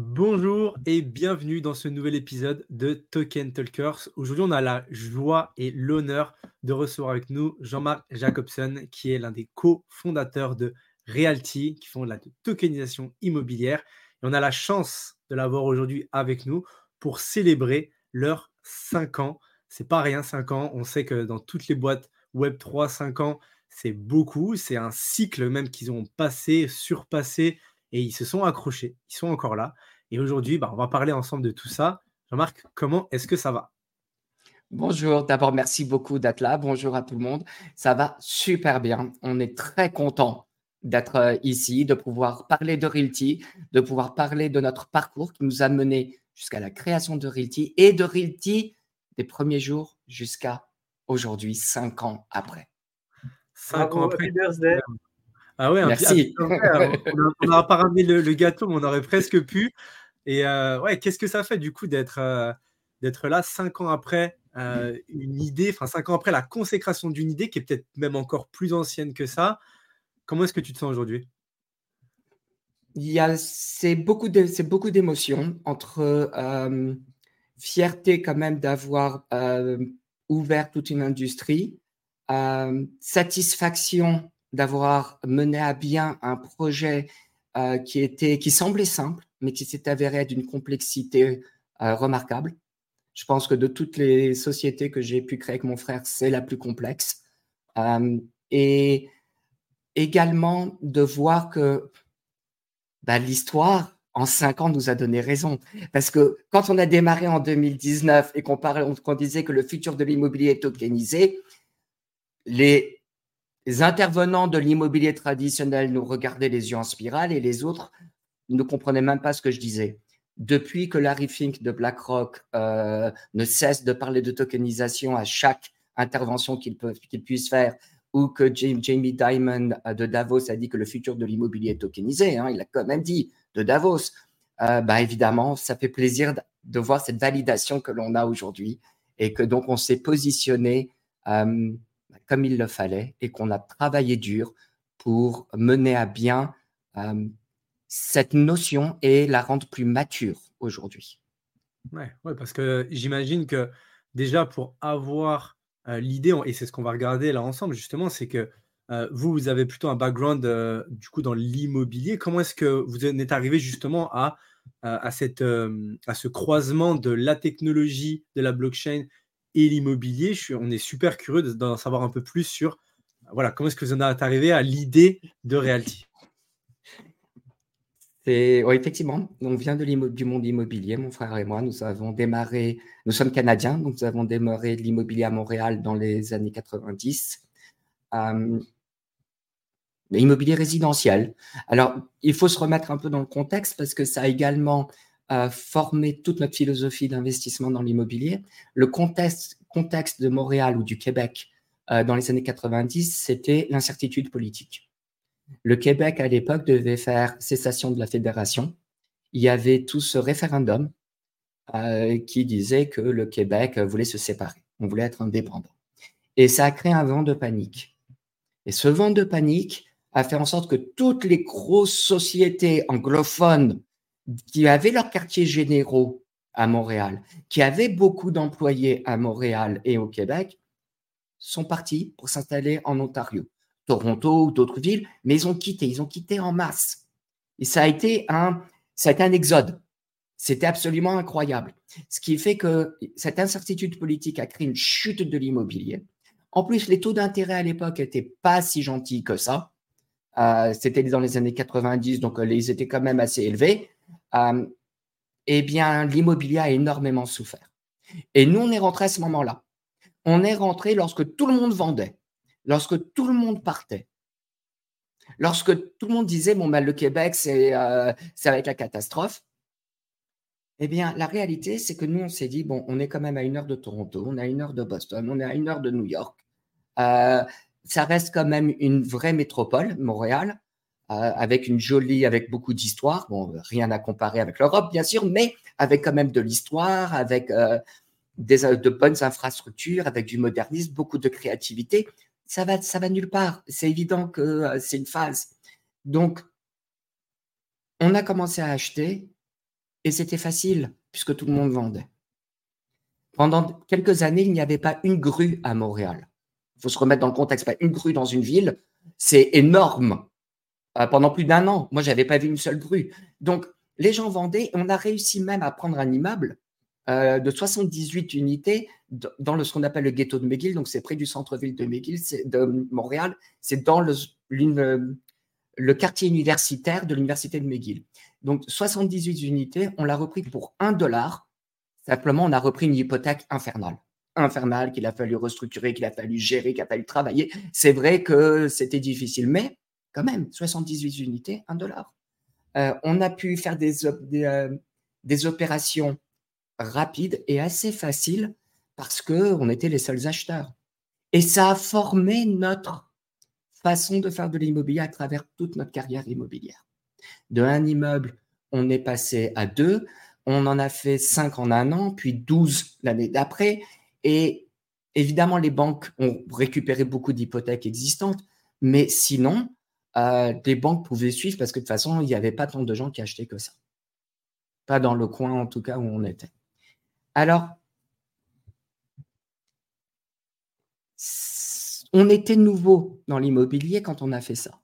Bonjour et bienvenue dans ce nouvel épisode de Token Talkers. Aujourd'hui, on a la joie et l'honneur de recevoir avec nous Jean-Marc Jacobson, qui est l'un des co-fondateurs de Realty, qui font la tokenisation immobilière. Et on a la chance de l'avoir aujourd'hui avec nous pour célébrer leurs 5 ans. C'est pas rien, 5 ans. On sait que dans toutes les boîtes Web3, 5 ans, c'est beaucoup. C'est un cycle même qu'ils ont passé, surpassé et ils se sont accrochés. Ils sont encore là. Et aujourd'hui, bah, on va parler ensemble de tout ça. Jean-Marc, comment est-ce que ça va? Bonjour, d'abord merci beaucoup d'être là. Bonjour à tout le monde. Ça va super bien. On est très content d'être euh, ici, de pouvoir parler de Realty, de pouvoir parler de notre parcours qui nous a mené jusqu'à la création de Realty et de Realty des premiers jours jusqu'à aujourd'hui, cinq ans après. Cinq ans après. Ah ouais, merci. on n'a pas ramené le, gâteau, mais on aurait presque pu. Et euh, ouais, qu'est-ce que ça fait du coup d'être euh, d'être là cinq ans après une idée, enfin cinq ans après la consécration d'une idée qui est peut-être même encore plus ancienne que ça? Comment est-ce que tu te sens aujourd'hui? C'est beaucoup beaucoup d'émotions entre euh, fierté quand même d'avoir euh, ouvert toute une industrie, euh, satisfaction d'avoir mené à bien un projet qui était qui semblait simple mais qui s'est avéré d'une complexité remarquable. Je pense que de toutes les sociétés que j'ai pu créer avec mon frère, c'est la plus complexe. et également de voir que bah, l'histoire, en cinq ans, nous a donné raison. Parce que quand on a démarré en 2019 et qu'on qu'on disait que le futur de l'immobilier est tokenisé, les, intervenants de l'immobilier traditionnel nous regardaient les yeux en spirale et les autres ne comprenaient même pas ce que je disais. Depuis que Larry Fink de BlackRock euh, ne cesse de parler de tokenisation à chaque intervention qu'il qu'il puisse faire ou que Jamie Dimon euh, de Davos a dit que le futur de l'immobilier est tokenisé, hein, il a quand même dit de Davos, euh, bah évidemment, ça fait plaisir de voir cette validation que l'on a aujourd'hui et que donc on s'est positionné euh, comme il le fallait et qu'on a travaillé dur pour mener à bien cette notion et la rendre plus mature aujourd'hui. Ouais, ouais, parce que j'imagine que déjà pour avoir euh, l'idée, et c'est ce qu'on va regarder là ensemble, justement, c'est que euh, vous, vous avez plutôt un background euh, du coup dans l'immobilier. Comment est-ce que vous êtes arrivé justement à ce croisement de la technologie, de la blockchain et l'immobilier On est super curieux d'en savoir un peu plus sur voilà, comment est-ce que vous en êtes arrivé à l'idée de Realty? Effectivement, on vient de du monde immobilier, mon frère et moi. Nous avons démarré, nous sommes canadiens, donc nous avons démarré l'immobilier à Montréal dans les années 90. Euh, immobilier résidentiel. Alors, il faut se remettre un peu dans le contexte parce que ça a également euh, formé toute notre philosophie d'investissement dans l'immobilier. Le contexte, contexte de Montréal ou du Québec euh, dans les années 90, c'était l'incertitude politique. Le Québec, à l'époque, devait faire cessation de la fédération. Il y avait tout ce référendum euh, qui disait que le Québec voulait se séparer. On voulait être indépendant. Et ça a créé un vent de panique. Et ce vent de panique a fait en sorte que toutes les grosses sociétés anglophones qui avaient leurs quartiers généraux à Montréal, qui avaient beaucoup d'employés à Montréal et au Québec, sont partis pour s'installer en Ontario. Toronto ou d'autres villes, mais ils ont quitté, ils ont quitté en masse. Et ça a été un, ça un exode. C'était absolument incroyable. Ce qui fait que cette incertitude politique a créé une chute de l'immobilier. En plus, les taux d'intérêt à l'époque n'étaient pas si gentils que ça. Euh, C'était dans les années 90, donc euh, ils étaient quand même assez élevés. Euh, eh bien, l'immobilier a énormément souffert. Et nous, on est rentré à ce moment-là. On est rentré lorsque tout le monde vendait lorsque tout le monde partait, lorsque tout le monde disait bon ben, le Québec c'est ça va être la catastrophe, eh bien la réalité c'est que nous on s'est dit bon on est quand même à une heure de Toronto, on est à une heure de Boston, on est à une heure de New York, euh, ça reste quand même une vraie métropole Montréal. Euh, avec une jolie, avec beaucoup d'histoire. Bon, rien à comparer avec l'Europe, bien sûr, mais avec quand même de l'histoire, avec des, de bonnes infrastructures, avec du modernisme, beaucoup de créativité ça va, ça va nulle part. C'est évident que euh, c'est une phase. Donc, on a commencé à acheter Et c'était facile, puisque tout le monde vendait. Pendant quelques années, il n'y avait pas une grue à Montréal. Il faut se remettre dans le contexte. Pas une grue dans une ville, c'est énorme. Euh, pendant plus d'un an, moi, je n'avais pas vu une seule grue. Donc, les gens vendaient. On a réussi même à prendre un immeuble euh, de 78 unités dans le, ce qu'on appelle le ghetto de McGill. Donc, c'est près du centre-ville de McGill, de Montréal. C'est dans le, le quartier universitaire de l'université de McGill. Donc, 78 unités, on l'a repris pour 1 dollar. Simplement, on a repris une hypothèque infernale. Infernale qu'il a fallu restructurer, qu'il a fallu gérer, qu'il a fallu travailler. C'est vrai que c'était difficile, mais quand même, 78 unités, 1 dollar. Euh, on a pu faire des, euh, des, opérations rapides et assez faciles parce qu'on était les seuls acheteurs. Et ça a formé notre façon de faire de l'immobilier à travers toute notre carrière immobilière. De un immeuble, on est passé à deux, on en a fait cinq en un an, puis douze l'année d'après. Et évidemment, les banques ont récupéré beaucoup d'hypothèques existantes, mais sinon, euh, les banques pouvaient suivre parce que de toute façon, il n'y avait pas tant de gens qui achetaient que ça. Pas dans le coin, en tout cas, où on était. Alors, on était nouveau dans l'immobilier quand on a fait ça.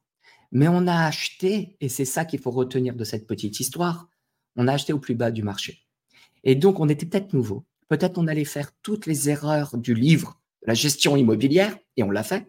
Mais on a acheté, et c'est ça qu'il faut retenir de cette petite histoire, on a acheté au plus bas du marché. Et donc, on était peut-être nouveau. Peut-être on allait faire toutes les erreurs du livre, la gestion immobilière, et on l'a fait.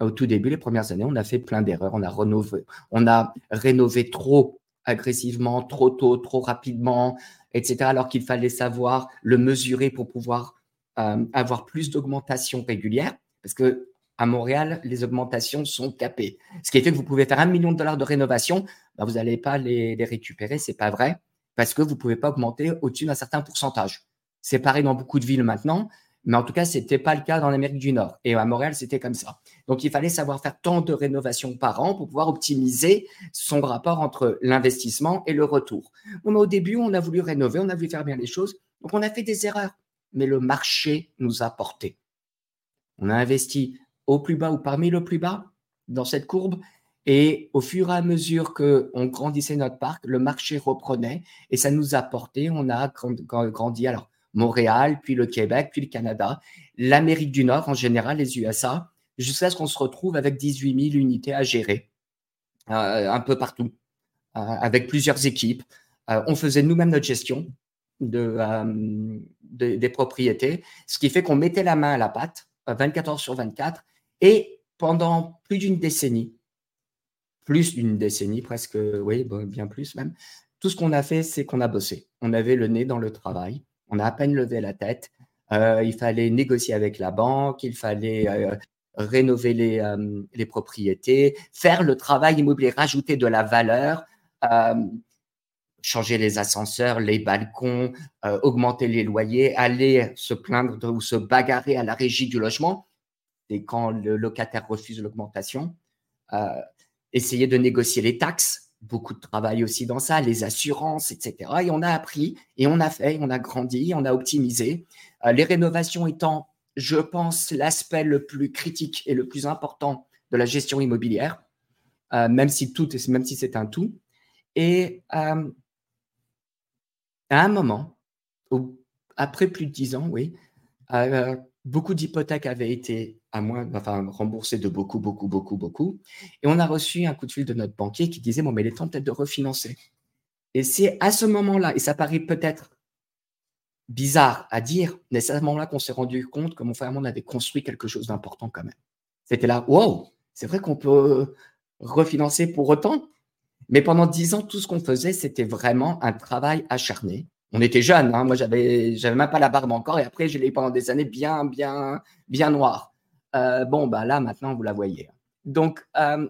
Au tout début, les premières années, on a fait plein d'erreurs. On a rénové, on a rénové trop agressivement, trop tôt, trop rapidement, etc. Alors qu'il fallait savoir le mesurer pour pouvoir euh, avoir plus d'augmentation régulière. Parce que à Montréal, les augmentations sont capées. Ce qui fait que vous pouvez faire un million de dollars de rénovation, bah, vous n'allez pas les, les récupérer, c'est pas vrai, parce que vous pouvez pas augmenter au-dessus d'un certain pourcentage. C'est pareil dans beaucoup de villes maintenant, mais en tout cas, ce n'était pas le cas dans l'Amérique du Nord. Et à Montréal, c'était comme ça. Donc, il fallait savoir faire tant de rénovations par an pour pouvoir optimiser son rapport entre l'investissement et le retour. au début, on a voulu rénover, on a voulu faire bien les choses. Donc, on a fait des erreurs. Mais le marché nous a porté. On a investi au plus bas ou parmi le plus bas dans cette courbe. Et au fur et à mesure qu'on grandissait notre parc, le marché reprenait et ça nous a porté. On a grandi, alors Montréal, puis le Québec, puis le Canada, l'Amérique du Nord en général, les USA, jusqu'à ce qu'on se retrouve avec 18 000 unités à gérer euh, un peu partout, euh, avec plusieurs équipes. Euh, on faisait nous-mêmes notre gestion de, des propriétés, ce qui fait qu'on mettait la main à la pâte 24 heures sur 24 et pendant plus d'une décennie, plus d'une décennie, presque, oui, bien plus même, tout ce qu'on a fait, c'est qu'on a bossé. On avait le nez dans le travail, on a à peine levé la tête. Euh, il fallait négocier avec la banque, il fallait euh, rénover les, euh, les, propriétés, faire le travail immobilier, rajouter de la valeur, changer les ascenseurs, les balcons, augmenter les loyers, aller se plaindre ou se bagarrer à la régie du logement et quand le locataire refuse l'augmentation, essayer de négocier les taxes, beaucoup de travail aussi dans ça, les assurances, etc. Et on a appris, et on a fait, on a grandi, on a optimisé. Euh, les rénovations étant, je pense, l'aspect le plus critique et le plus important de la gestion immobilière, euh, même si tout, même si c'est un tout. Et à un moment, après plus de dix ans, oui, beaucoup d'hypothèques avaient été à moins, enfin, remboursées de beaucoup, beaucoup, beaucoup, beaucoup. Et on a reçu un coup de fil de notre banquier qui disait, bon, mais il est temps peut-être de refinancer. Et c'est à ce moment-là, et ça paraît peut-être bizarre à dire, mais c'est à ce moment-là qu'on s'est rendu compte que mon frère et moi, avait construit quelque chose d'important quand même. C'était là, wow, c'est vrai qu'on peut refinancer pour autant. Mais pendant dix ans, tout ce qu'on faisait, c'était vraiment un travail acharné on était jeunes. Hein. Moi, j'avais, j'avais même pas la barbe encore. Et après, je l'ai eu pendant des années bien, bien, bien noire. Euh, bon, bah là, maintenant, vous la voyez. Donc, euh,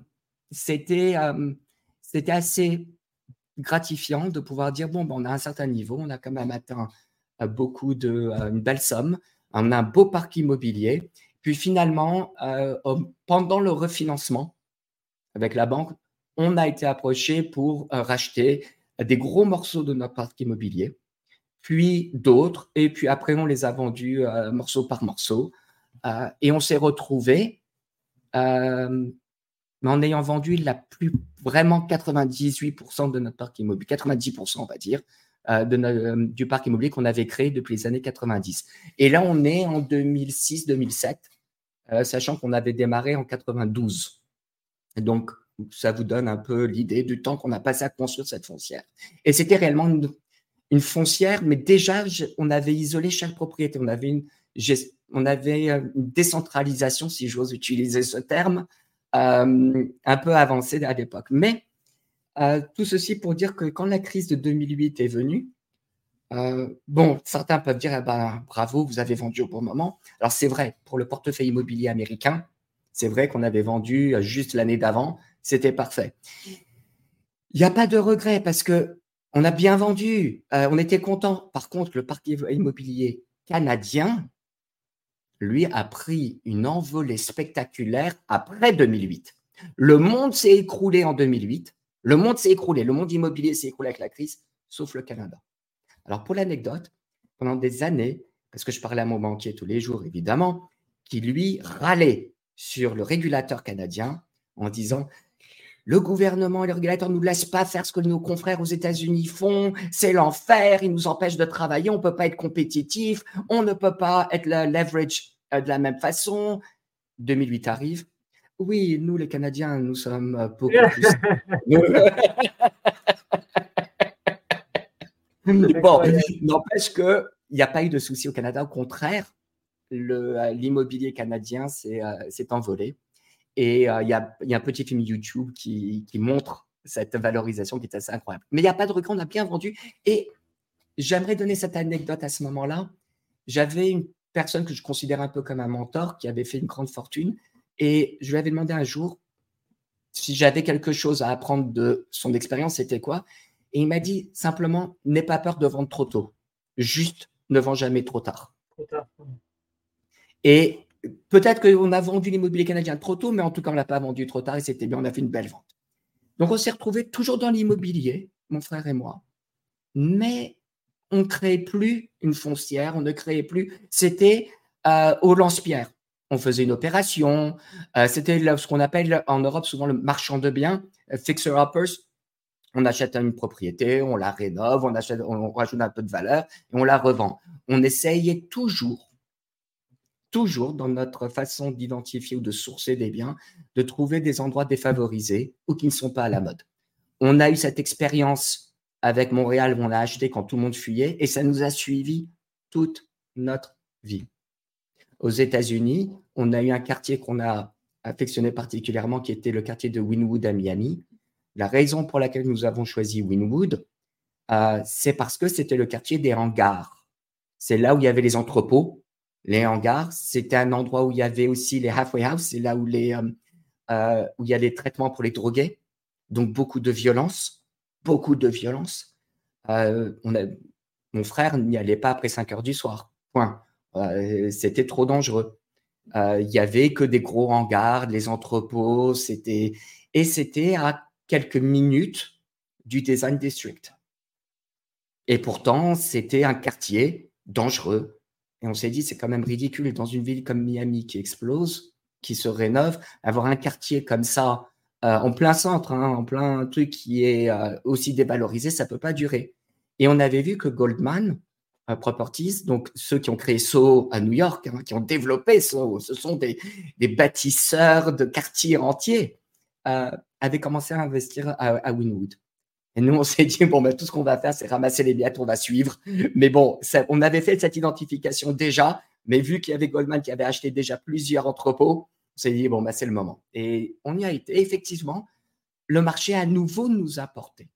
c'était, euh, c'était assez gratifiant de pouvoir dire bon, bah, on a un certain niveau, on a quand même atteint beaucoup de, une belle somme, on a un beau parc immobilier. Puis finalement, pendant le refinancement avec la banque, on a été approché pour racheter des gros morceaux de notre parc immobilier puis d'autres, et puis après on les a vendus euh, morceau par morceau. Euh, et on s'est retrouvé euh, en ayant vendu la plus vraiment 98% de notre parc immobilier, 90% on va dire, du parc immobilier qu'on avait créé depuis les années 90. Et là, on est en 2006-2007, sachant qu'on avait démarré en 92. Donc, ça vous donne un peu l'idée du temps qu'on a passé à construire cette foncière. Et c'était réellement une, foncière, mais déjà, on avait isolé chaque propriété. On avait une, on avait une décentralisation, si j'ose utiliser ce terme, euh, un peu avancée à l'époque. Mais euh, tout ceci pour dire que quand la crise de 2008 est venue, euh, bon, certains peuvent dire, eh ben, bravo, vous avez vendu au bon moment. Alors c'est vrai, pour le portefeuille immobilier américain, c'est vrai qu'on avait vendu juste l'année d'avant, c'était parfait. Il n'y a pas de regret parce que on a bien vendu, on était content. Par contre, le parc immobilier canadien, lui, a pris une envolée spectaculaire après 2008. Le monde s'est écroulé en 2008. Le monde s'est écroulé. Le monde immobilier s'est écroulé avec la crise, sauf le Canada. Alors, pour l'anecdote, pendant des années, parce que je parlais à mon banquier tous les jours, évidemment, qui lui râlait sur le régulateur canadien en disant le gouvernement et le régulateur ne nous laissent pas faire ce que nos confrères aux États-Unis font. C'est l'enfer. Ils nous empêchent de travailler. On ne peut pas être compétitif. On ne peut pas être le leverage euh, de la même façon. 2008 arrive. Oui, nous, les Canadiens, nous sommes euh, beaucoup plus. bon, n'empêche qu'il n'y a pas eu de souci au Canada. Au contraire, euh, l'immobilier canadien s'est envolé. Et euh, il y, a, un petit film YouTube qui, montre cette valorisation qui est assez incroyable. Mais il n'y a pas de regret, on a bien vendu. Et j'aimerais donner cette anecdote à ce moment-là. J'avais une personne que je considère un peu comme un mentor qui avait fait une grande fortune. Et je lui avais demandé un jour si j'avais quelque chose à apprendre de son expérience, c'était quoi? Et il m'a dit simplement, n'aie pas peur de vendre trop tôt. Juste, ne vends jamais trop tard. Trop tard. Et peut-être qu'on a vendu l'immobilier canadien trop tôt, mais en tout cas, on ne l'a pas vendu trop tard et c'était bien, on a fait une belle vente. Donc, on s'est retrouvé toujours dans l'immobilier, mon frère et moi, mais on ne créait plus une foncière, on ne créait plus. C'était euh, au lance-pierre. On faisait une opération. Euh, c'était ce qu'on appelle en Europe souvent le marchand de biens, euh, fixer-uppers. On achète une propriété, on la rénove, on, achète, on rajoute un peu de valeur et on la revend. On essayait toujours toujours dans notre façon d'identifier ou de sourcer des biens, de trouver des endroits défavorisés ou qui ne sont pas à la mode. On a eu cette expérience avec Montréal où on a acheté quand tout le monde fuyait et ça nous a suivi toute notre vie. Aux États-Unis, on a eu un quartier qu'on a affectionné particulièrement qui était le quartier de Wynwood à Miami. La raison pour laquelle nous avons choisi Wynwood, euh, c'est parce que c'était le quartier des hangars. C'est là où il y avait les entrepôts les hangars. C'était un endroit où il y avait aussi les halfway house, c'est là où, les, euh, euh, il y a des traitements pour les drogués. Donc beaucoup de violence, beaucoup de violence. Euh, mon frère n'y allait pas après 5 heures du soir. Point. c'était trop dangereux. Il y avait que des gros hangars, les entrepôts, et c'était à quelques minutes du Design District. Et pourtant, c'était un quartier dangereux, et on s'est dit, c'est quand même ridicule dans une ville comme Miami qui explose, qui se rénove, avoir un quartier comme ça euh, en plein centre, hein, en plein truc qui est euh, aussi dévalorisé, ça peut pas durer. Et on avait vu que Goldman euh, Properties, donc ceux qui ont créé Soho à New York, hein, qui ont développé Soho, ce sont des, bâtisseurs de quartiers entiers, avaient commencé à investir à, à Wynwood. Et nous, on s'est dit, bon, ben, tout ce qu'on va faire, c'est ramasser les billettes, on va suivre. Mais bon, on avait fait cette identification déjà, mais vu qu'il y avait Goldman qui avait acheté déjà plusieurs entrepôts, on s'est dit, bon, ben, c'est le moment. Et on y a été. effectivement, le marché à nouveau nous a porté.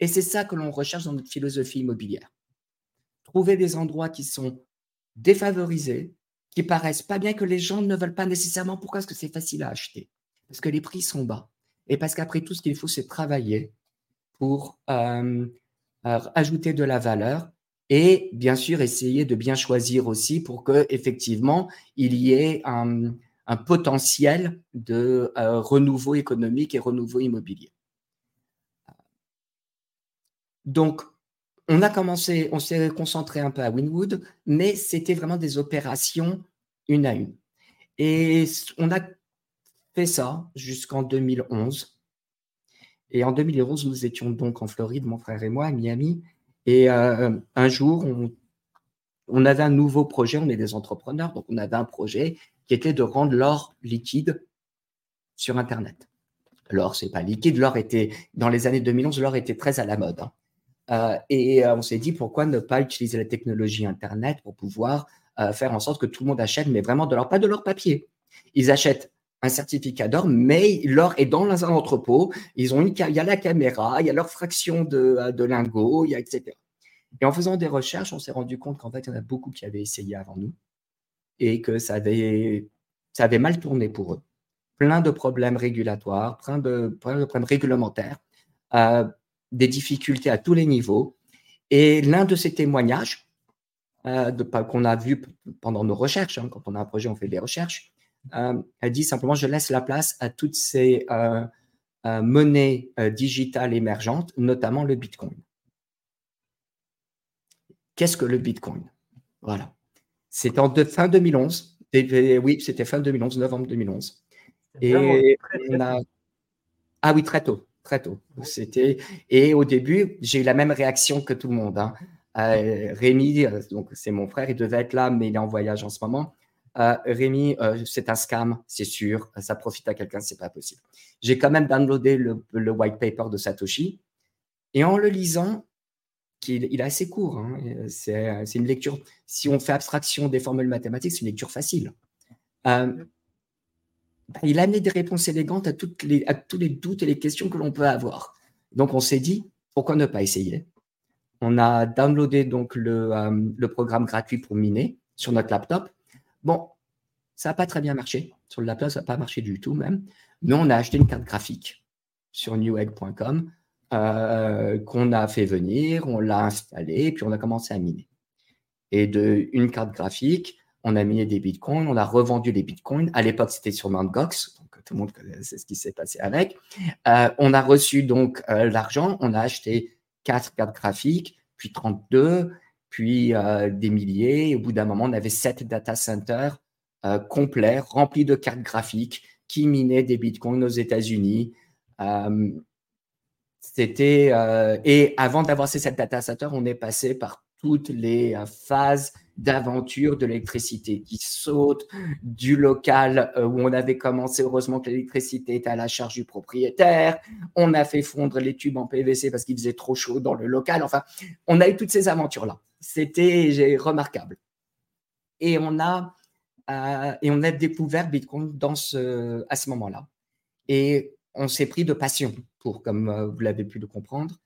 Et c'est ça que l'on recherche dans notre philosophie immobilière. Trouver des endroits qui sont défavorisés, qui paraissent pas bien, que les gens ne veulent pas nécessairement. Pourquoi? Parce que c'est facile à acheter. Parce que les prix sont bas. Et parce qu'après tout, ce qu'il faut, c'est travailler pour euh, euh, ajouter de la valeur et bien sûr essayer de bien choisir aussi pour que effectivement il y ait un, potentiel de euh, renouveau économique et renouveau immobilier. Donc, on a commencé, on s'est concentré un peu à Winwood, mais c'était vraiment des opérations une à une. Et on a fait ça jusqu'en 2011. Et en 2011, nous étions donc en Floride, mon frère et moi, à Miami. Et un jour, on, avait un nouveau projet, on est des entrepreneurs, donc on avait un projet qui était de rendre l'or liquide sur Internet. L'or, c'est pas liquide, l'or était, dans les années 2011, l'or était très à la mode. Hein. Euh, et euh, on s'est dit, pourquoi ne pas utiliser la technologie Internet pour pouvoir euh, faire en sorte que tout le monde achète, mais vraiment de l'or, pas de l'or papier. Ils achètent un certificat d'or, mais l'or est dans un entrepôt. Ils ont une, il y a la caméra, il y a leur fraction de, de lingots, etc. Et en faisant des recherches, on s'est rendu compte qu'en fait, il y en a beaucoup qui avaient essayé avant nous et que ça avait, ça avait mal tourné pour eux. Plein de problèmes régulatoires, plein de, problèmes réglementaires, euh, des difficultés à tous les niveaux. Et l'un de ces témoignages euh, qu'on a vu pendant nos recherches, hein, quand on a un projet, on fait des recherches, euh, elle dit simplement, je laisse la place à toutes ces monnaies digitales émergentes, notamment le Bitcoin. Qu'est-ce que le Bitcoin? Voilà. C'était en fin 2011. oui, c'était fin 2011, novembre 2011. Et Ah oui, très tôt, très tôt. C'était et au début, j'ai eu la même réaction que tout le monde. Hein. Euh, Rémi, euh, donc c'est mon frère, il devait être là, mais il est en voyage en ce moment. Euh, Rémi, c'est un scam, c'est sûr. Ça profite à quelqu'un, c'est pas possible. J'ai quand même downloadé le, white paper de Satoshi et en le lisant, il est assez court. Hein, c'est une lecture. Si on fait abstraction des formules mathématiques, c'est une lecture facile. Euh, bah, il des réponses élégantes à, tous les doutes et les questions que l'on peut avoir. Donc, on s'est dit, pourquoi ne pas essayer? On a downloadé donc euh, le, programme gratuit pour miner sur notre laptop. Bon, ça n'a pas très bien marché. Sur le laptop, ça n'a pas marché du tout même. Mais on a acheté une carte graphique sur newegg.com euh, qu'on a fait venir, on l'a installé, puis on a commencé à miner. Et de une carte graphique, on a miné des bitcoins, on a revendu les bitcoins. À l'époque, c'était sur Mt. Gox, donc tout le monde sait ce qui s'est passé avec. Euh, on a reçu donc euh, l'argent, on a acheté quatre cartes graphiques, puis 32, puis des milliers. Au bout d'un moment, on avait sept data centers complets, remplis de cartes graphiques qui minaient des bitcoins aux États-Unis. C'était euh, et avant d'avoir ces sept data centers, on est passé par toutes les euh, phases d'aventure de l'électricité qui saute du local euh, où on avait commencé. Heureusement que l'électricité était à la charge du propriétaire. On a fait fondre les tubes en PVC parce qu'il faisait trop chaud dans le local. Enfin, on a eu toutes ces aventures-là. C'était remarquable. Et on a et on a découvert Bitcoin dans ce, à ce moment-là. Et on s'est pris de passion pour, comme euh, vous l'avez pu le comprendre.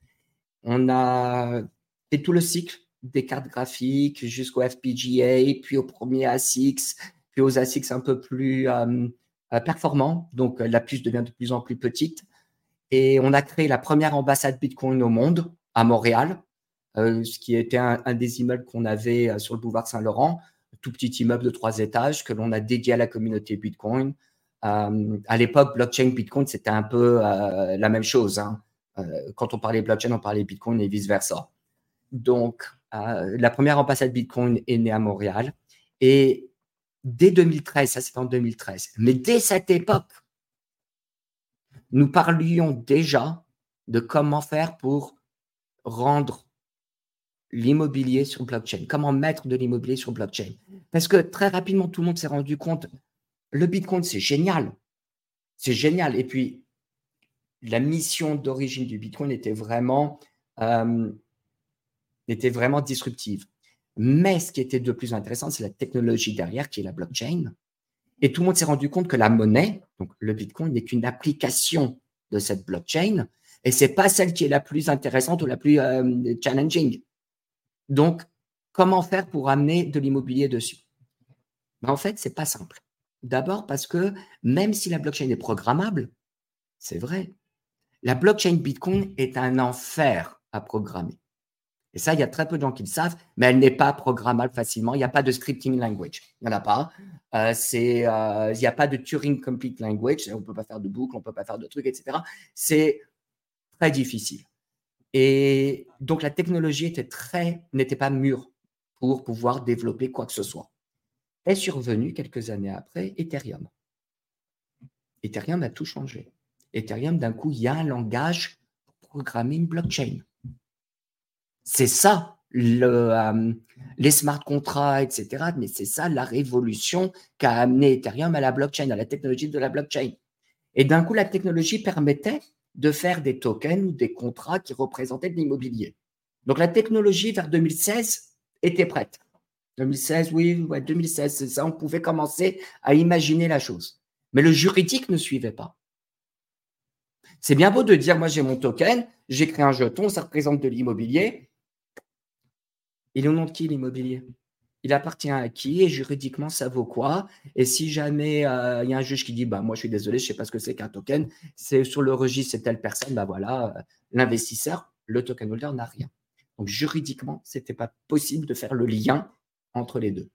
On a fait tout le cycle des cartes graphiques jusqu'au FPGA, puis au premier ASICS, puis aux ASICS un peu plus euh, euh, performants. Donc la puce devient de plus en plus petite. Et on a créé la première ambassade Bitcoin au monde à Montréal, ce qui était un, des immeubles qu'on avait sur le boulevard Saint-Laurent, tout petit immeuble de trois étages que l'on a dédié à la communauté Bitcoin. Euh, à l'époque, blockchain, Bitcoin, c'était un peu euh, la même chose. Hein. Euh, quand on parlait blockchain, on parlait Bitcoin et vice-versa. Donc, la première ambassade Bitcoin est née à Montréal. Et dès 2013, ça c'est en 2013, mais dès cette époque, nous parlions déjà de comment faire pour rendre l'immobilier sur blockchain, comment mettre de l'immobilier sur blockchain? Parce que très rapidement, tout le monde s'est rendu compte le Bitcoin, c'est génial. C'est génial. Et puis, la mission d'origine du Bitcoin était vraiment, euh, était vraiment disruptive. Mais ce qui était de plus intéressant, c'est la technologie derrière, qui est la blockchain. Et tout le monde s'est rendu compte que la monnaie, donc le Bitcoin, n'est qu'une application de cette blockchain, et c'est pas celle qui est la plus intéressante ou la plus euh, challenging. Donc, comment faire pour amener de l'immobilier dessus? Ben, En fait, c'est pas simple. D'abord parce que même si la blockchain est programmable, c'est vrai, la blockchain Bitcoin est un enfer à programmer. Et ça, il y a très peu de gens qui le savent, mais elle n'est pas programmable facilement. Il n'y a pas de scripting language. Il n'y en a pas. Euh, c'est, euh, il n'y a pas de Turing Complete Language. On ne peut pas faire de boucle, on ne peut pas faire de trucs, etc. C'est très difficile. Et donc, la technologie était très, n'était pas mûre pour pouvoir développer quoi que ce soit est survenu quelques années après Ethereum. Ethereum a tout changé. Ethereum, d'un coup, il y a un langage pour programmer une blockchain. C'est ça, euh, les smart contracts, etc. Mais c'est ça la révolution qu'a amené Ethereum à la blockchain, à la technologie de la blockchain. Et d'un coup, la technologie permettait de faire des tokens ou des contrats qui représentaient de l'immobilier. Donc la technologie vers 2016 était prête. 2016, oui, 2016, c'est ça, on pouvait commencer à imaginer la chose. Mais le juridique ne suivait pas. C'est bien beau de dire, moi j'ai mon token, j'ai créé un jeton, ça représente de l'immobilier. Il est au nom de qui l'immobilier? Il appartient à qui et juridiquement ça vaut quoi? Et si jamais euh, il y a un juge qui dit, bah moi je suis désolé, je sais pas ce que c'est qu'un token, c'est sur le registre c'est telle personne, bah voilà, euh, l'investisseur, le token holder n'a rien. Donc juridiquement, ce n'était pas possible de faire le lien entre les deux.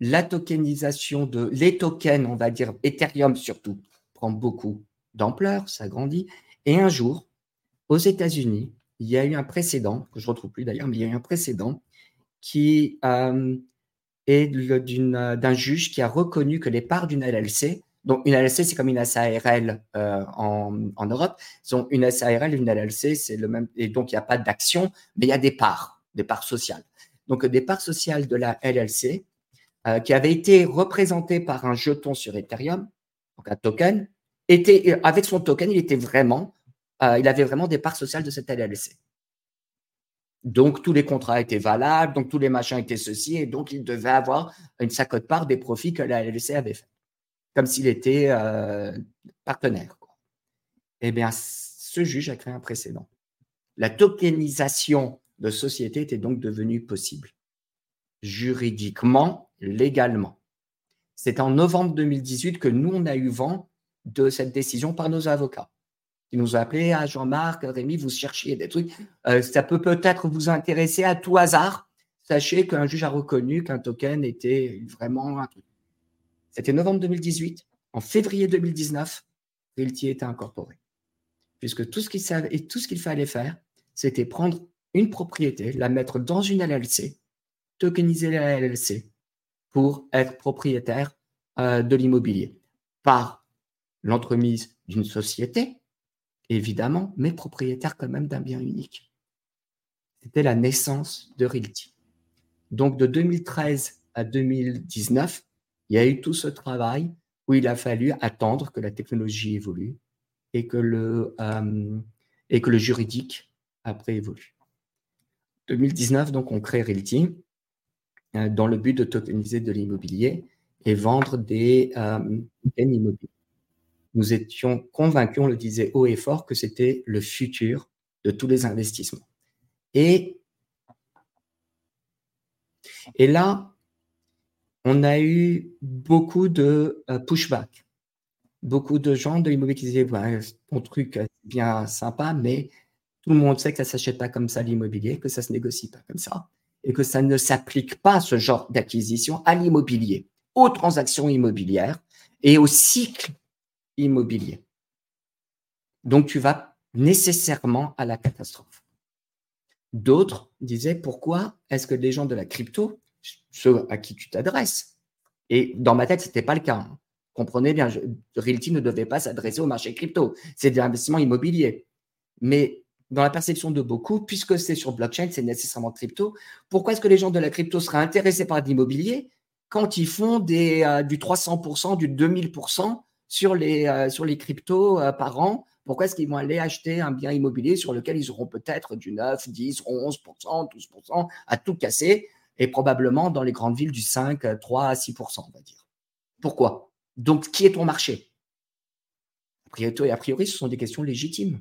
La tokenisation de les tokens, on va dire Ethereum surtout, prend beaucoup d'ampleur, ça grandit. Et un jour, aux États-Unis, il y a eu un précédent, que je ne retrouve plus d'ailleurs, mais il y a eu un précédent qui euh, est d'un juge qui a reconnu que les parts d'une LLC, donc une LLC c'est comme une SARL euh, en, Europe, une SARL une LLC c'est le même, et donc il n'y a pas d'action, mais il y a des parts, des parts sociales. Donc des parts sociales de la LLC euh, qui avaient été représentées par un jeton sur Ethereum, donc un token, était, avec son token, il était vraiment, euh, il avait vraiment des parts sociales de cette LLC. Donc, tous les contrats étaient valables, donc tous les machins étaient ceci, et donc il devait avoir une sacote part des profits que la LLC avait fait, comme s'il était euh, partenaire. Eh bien, ce juge a créé un précédent. La tokenisation de société était donc devenue possible, juridiquement, légalement. C'est en novembre 2018 que nous, on a eu vent de cette décision par nos avocats. Nous ont appelé à ah, Jean-Marc, Rémi, vous cherchiez des trucs. Euh, ça peut peut-être vous intéresser à tout hasard. Sachez qu'un juge a reconnu qu'un token était vraiment un truc. C'était novembre 2018. En février 2019, Realty était incorporé. Puisque tout ce qu'il savait et tout ce fallait faire, c'était prendre une propriété, la mettre dans une LLC, tokeniser la LLC pour être propriétaire euh, de l'immobilier par l'entremise d'une société, évidemment, mais propriétaire quand même d'un bien unique. C'était la naissance de Realty. Donc de 2013 à 2019, il y a eu tout ce travail où il a fallu attendre que la technologie évolue et que le, euh, juridique après évolue. 2019, donc, on crée Realty euh, dans le but de tokeniser de l'immobilier et vendre des euh, immobiliers nous étions convaincus, on le disait haut et fort, que c'était le futur de tous les investissements. Et, là, on a eu beaucoup de euh, pushback. Beaucoup de gens de l'immobilier qui disaient ton truc bien sympa, mais tout le monde sait que ça ne s'achète pas comme ça l'immobilier, que ça ne se négocie pas comme ça, et que ça ne s'applique pas, ce genre d'acquisition, à l'immobilier, aux transactions immobilières et au cycle immobilier. Donc, tu vas nécessairement à la catastrophe. D'autres disaient, pourquoi est-ce que les gens de la crypto, ceux à qui tu t'adresses, et dans ma tête, ce n'était pas le cas. Hein. Comprenez bien, Realty ne devait pas s'adresser au marché crypto. C'est de l'investissement immobilier. Mais dans la perception de beaucoup, puisque c'est sur blockchain, c'est nécessairement crypto, pourquoi est-ce que les gens de la crypto seraient intéressés par l'immobilier quand ils font des, euh, du 300%, du 2000% sur les, euh, sur les cryptos euh, par an, pourquoi est-ce qu'ils vont aller acheter un bien immobilier sur lequel ils auront peut-être du 9, 10, 11%, 12% à tout casser et probablement dans les grandes villes du 5, 3 à 6%, on va dire. Pourquoi? Donc, qui est ton marché? A priori, ce sont des questions légitimes.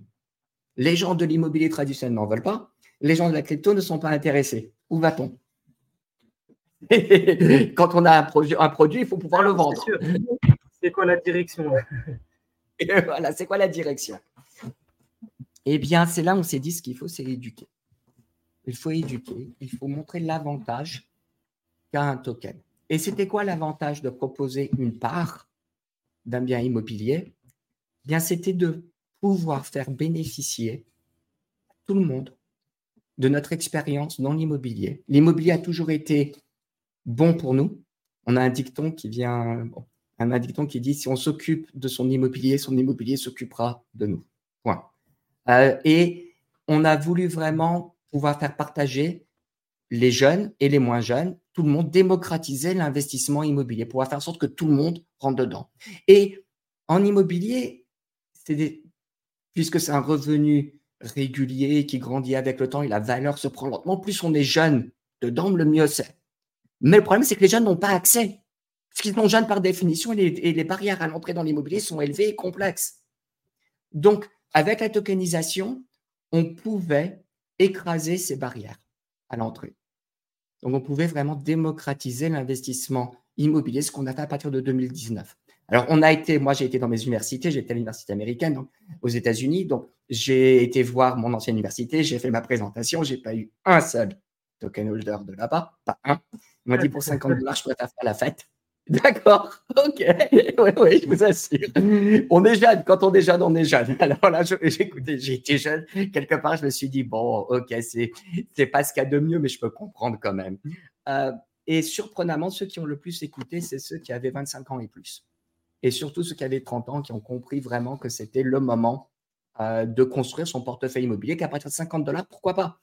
Les gens de l'immobilier traditionnel n'en veulent pas. Les gens de la crypto ne sont pas intéressés. Où va-t-on? Quand on a un, projet, un produit, il faut pouvoir le vendre. C'est quoi la direction voilà, c'est quoi la direction? Eh bien, c'est là où on s'est dit ce qu'il faut, c'est éduquer. Il faut éduquer, il faut montrer l'avantage qu'a un token. Et c'était quoi l'avantage de proposer une part d'un bien immobilier? Eh Bien, c'était de pouvoir faire bénéficier tout le monde de notre expérience dans l'immobilier. L'immobilier a toujours été bon pour nous. On a un dicton qui vient, un dicton qui dit si on s'occupe de son immobilier, son immobilier s'occupera de nous. Point. Euh, et on a voulu vraiment pouvoir faire partager les jeunes et les moins jeunes, tout le monde, démocratiser l'investissement immobilier, pouvoir faire en sorte que tout le monde rentre dedans. Et en immobilier, puisque c'est un revenu régulier qui grandit avec le temps et la valeur se prend lentement, plus on est jeune dedans, le mieux c'est. Mais le problème, c'est que les jeunes n'ont pas accès. Parce qu'ils sont jeunes par définition et les, barrières à l'entrée dans l'immobilier sont élevées et complexes. Donc, avec la tokenisation, on pouvait écraser ces barrières à l'entrée. Donc, on pouvait vraiment démocratiser l'investissement immobilier, ce qu'on a fait à partir de 2019. Alors, on a été, moi, j'ai été dans mes universités, j'étais à l'université américaine, donc, aux États-Unis. Donc, j'ai été voir mon ancienne université, j'ai fait ma présentation, j'ai pas eu un seul token holder de là-bas, pas un. Il m'a dit pour 50 dollars, je pourrais faire la fête. D'accord, ok, oui, oui, je vous assure. On est jeune, quand on est jeune, on est jeune. Alors là, j'ai été jeune, quelque part, je me suis dit, bon, ok, c'est, c'est pas ce qu'il y a de mieux, mais je peux comprendre quand même. Euh, et surprenamment, ceux qui ont le plus écouté, c'est ceux qui avaient 25 ans et plus. Et surtout ceux qui avaient 30 ans, qui ont compris vraiment que c'était le moment euh, de construire son portefeuille immobilier, qu'à partir de 50 dollars, pourquoi pas?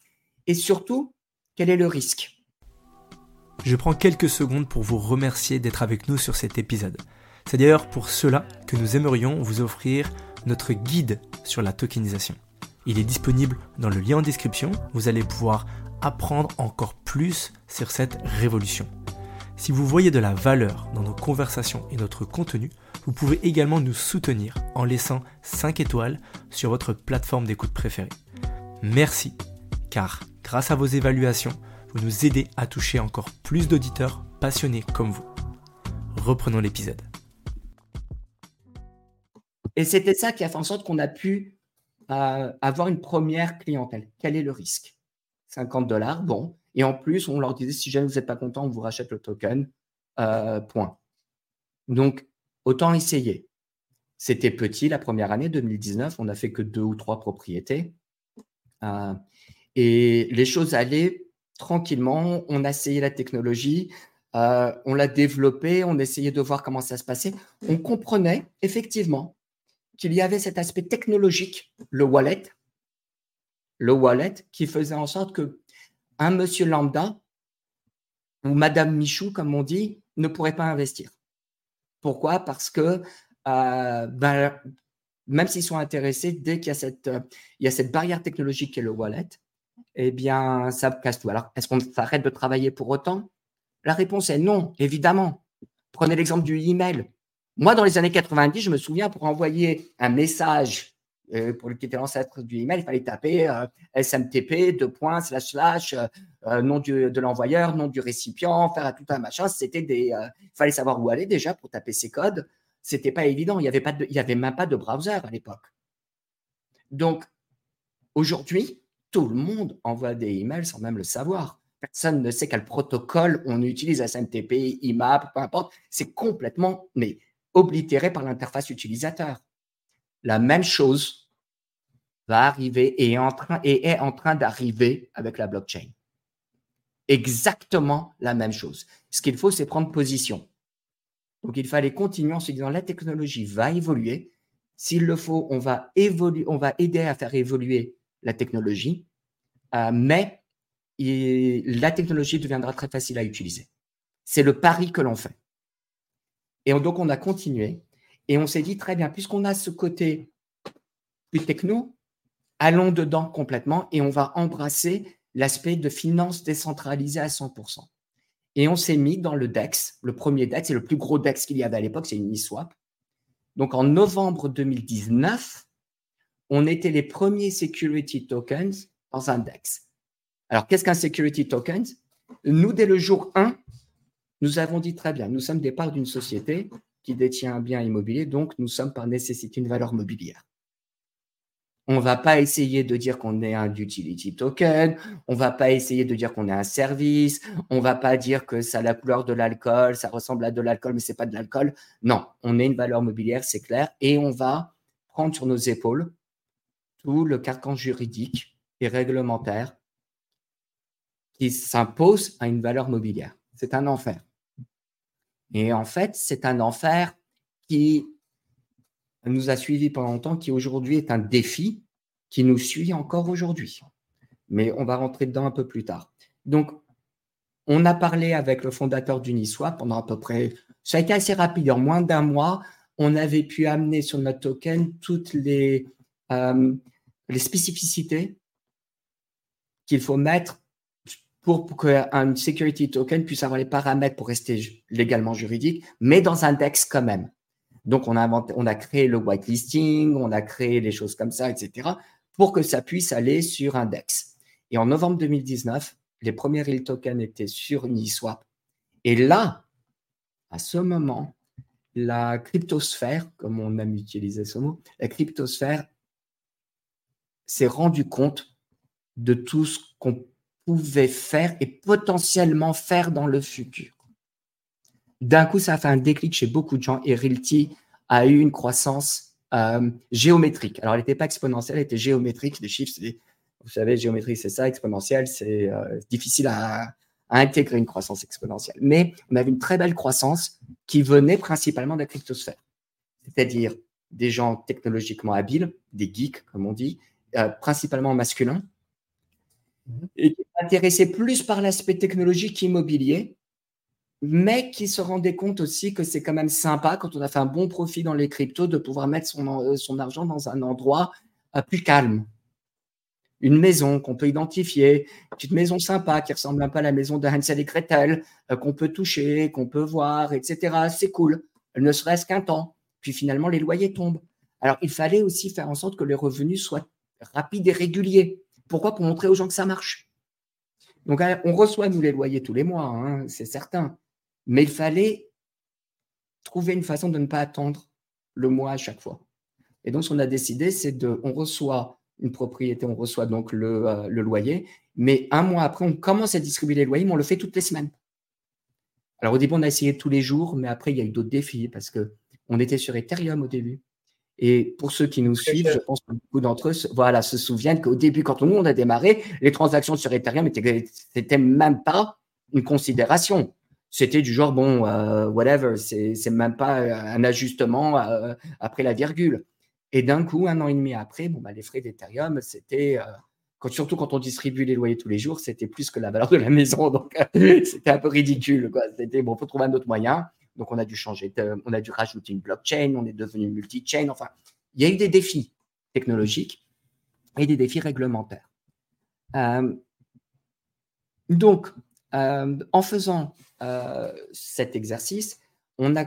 Et surtout, quel est le risque? Je prends quelques secondes pour vous remercier d'être avec nous sur cet épisode. C'est d'ailleurs pour cela que nous aimerions vous offrir notre guide sur la tokenisation. Il est disponible dans le lien en description, vous allez pouvoir apprendre encore plus sur cette révolution. Si vous voyez de la valeur dans nos conversations et notre contenu, vous pouvez également nous soutenir en laissant 5 étoiles sur votre plateforme d'écoute préférée. Merci, car grâce à vos évaluations, vous nous aidez à toucher encore plus d'auditeurs passionnés comme vous. Reprenons l'épisode. Et c'était ça qui a fait en sorte qu'on a pu euh, avoir une première clientèle. Quel est le risque? 50 dollars, bon. Et en plus, on leur disait, si jamais vous n'êtes pas content, on vous rachète le token. Euh, point. Donc, autant essayer. C'était petit la première année, 2019. On n'a fait que deux ou trois propriétés. Euh, et les choses allaient tranquillement, on a essayé la technologie, euh, on l'a développée, on essayait de voir comment ça se passait. On comprenait effectivement qu'il y avait cet aspect technologique, le wallet, le wallet qui faisait en sorte que un monsieur lambda ou madame Michou, comme on dit, ne pourrait pas investir. Pourquoi? Parce que euh, ben, même s'ils sont intéressés, dès qu'il y, il y a cette barrière technologique qui est le wallet, eh bien, ça casse tout. Alors, est-ce qu'on s'arrête de travailler pour autant? La réponse est non, évidemment. Prenez l'exemple du email. Moi, dans les années 90, je me souviens, pour envoyer un message euh, pour le qui était l'ancêtre du email, il fallait taper euh, SMTP, deux points, slash, slash, euh, nom de l'envoyeur, nom du récipient, faire tout un machin. C'était des. il fallait savoir où aller déjà pour taper ces codes. C'était pas évident. Il n'y avait, avait même pas de browser à l'époque. Donc, aujourd'hui, tout le monde envoie des emails sans même le savoir. Personne ne sait quel protocole on utilise, SMTP, IMAP, peu importe. C'est complètement mais, oblitéré par l'interface utilisateur. La même chose va arriver et est en train, train d'arriver avec la blockchain. Exactement la même chose. Ce qu'il faut, c'est prendre position. Donc, il fallait continuer en se disant la technologie va évoluer. S'il le faut, on va, évoluer, on va aider à faire évoluer la technologie, euh, mais la technologie deviendra très facile à utiliser. C'est le pari que l'on fait. Et donc, on a continué et on s'est dit, très bien, puisqu'on a ce côté plus techno, allons dedans complètement et on va embrasser l'aspect de finance décentralisée à 100%. Et on s'est mis dans le DEX, le premier DEX, c'est le plus gros DEX qu'il y avait à l'époque, c'est une Uniswap. Donc en novembre 2019, on était les premiers security tokens dans un DEX. Alors, qu'est-ce qu'un security token Nous, dès le jour 1, nous avons dit très bien, nous sommes des parts d'une société qui détient un bien immobilier, donc nous sommes par nécessité une valeur mobilière. On ne va pas essayer de dire qu'on est un utility token, on ne va pas essayer de dire qu'on est un service, on ne va pas dire que ça a la couleur de l'alcool, ça ressemble à de l'alcool, mais ce n'est pas de l'alcool. Non, on est une valeur mobilière, c'est clair, et on va prendre sur nos épaules tout le carcan juridique et réglementaire qui s'impose à une valeur mobilière. C'est un enfer. Et en fait, c'est un enfer qui nous a suivis pendant longtemps, qui aujourd'hui est un défi, qui nous suit encore aujourd'hui. Mais on va rentrer dedans un peu plus tard. Donc, on a parlé avec le fondateur d'Uniswap pendant à peu près, ça a été assez rapide, en moins d'un mois, on avait pu amener sur notre token toutes les, euh, les spécificités qu'il faut mettre pour, pour qu'un security token puisse avoir les paramètres pour rester légalement juridique, mais dans un DEX quand même. Donc, on a, on a créé le whitelisting, on a créé les choses comme ça, etc., pour que ça puisse aller sur un DEX. Et en novembre 2019, les premiers real tokens étaient sur Uniswap. Et là, à ce moment, la cryptosphère, comme on aime utiliser ce mot, la cryptosphère s'est rendu compte de tout ce qu'on pouvait faire et potentiellement faire dans le futur. D'un coup, ça a fait un déclic chez beaucoup de gens et Realty a eu une croissance euh, géométrique. Alors, elle n'était pas exponentielle, elle était géométrique. Les chiffres, vous savez, géométrique, c'est ça, exponentielle, c'est euh, difficile à, à, intégrer une croissance exponentielle. Mais on avait une très belle croissance qui venait principalement de la cryptosphère, c'est-à-dire des gens technologiquement habiles, des geeks, comme on dit, euh, principalement masculins, mhm. et qui intéressaient plus par l'aspect technologique immobilier, mais qui se rendaient compte aussi que c'est quand même sympa quand on a fait un bon profit dans les cryptos de pouvoir mettre son, euh, son argent dans un endroit euh, plus calme. Une maison qu'on peut identifier, une petite maison sympa qui ressemble un peu à la maison de Hansel et Gretel, qu'on peut toucher, qu'on peut voir, etc. C'est cool, ne serait-ce qu'un temps. Puis finalement, les loyers tombent. Alors, il fallait aussi faire en sorte que les revenus soient rapide et régulier. Pourquoi? Pour montrer aux gens que ça marche. Donc, hein, on reçoit, nous, les loyers tous les mois, hein, c'est certain. Mais il fallait trouver une façon de ne pas attendre le mois à chaque fois. Et donc, ce qu'on a décidé, c'est de, on reçoit une propriété, on reçoit donc le, euh, le, loyer, mais un mois après, on commence à distribuer les loyers, mais on le fait toutes les semaines. Alors, au début, on a essayé tous les jours, mais après, il y a eu d'autres défis parce que on était sur Ethereum au début. Et pour ceux qui nous suivent, je pense que beaucoup d'entre eux voilà, se souviennent qu'au début, quand le monde a démarré, les transactions sur Ethereum n'étaient même pas une considération. C'était du genre, bon, euh, whatever, c'est même pas un ajustement euh, après la virgule. Et d'un coup, un an et demi après, bon, bah, les frais d'Ethereum, c'était, euh, surtout quand on distribue les loyers tous les jours, c'était plus que la valeur de la maison. Donc, c'était un peu ridicule. C'était, bon, il faut trouver un autre moyen. Donc, on a dû changer, on a dû rajouter une blockchain, on est devenu multi-chain. Enfin, il y a eu des défis technologiques et des défis réglementaires. Euh, donc, euh, en faisant euh, cet exercice, on a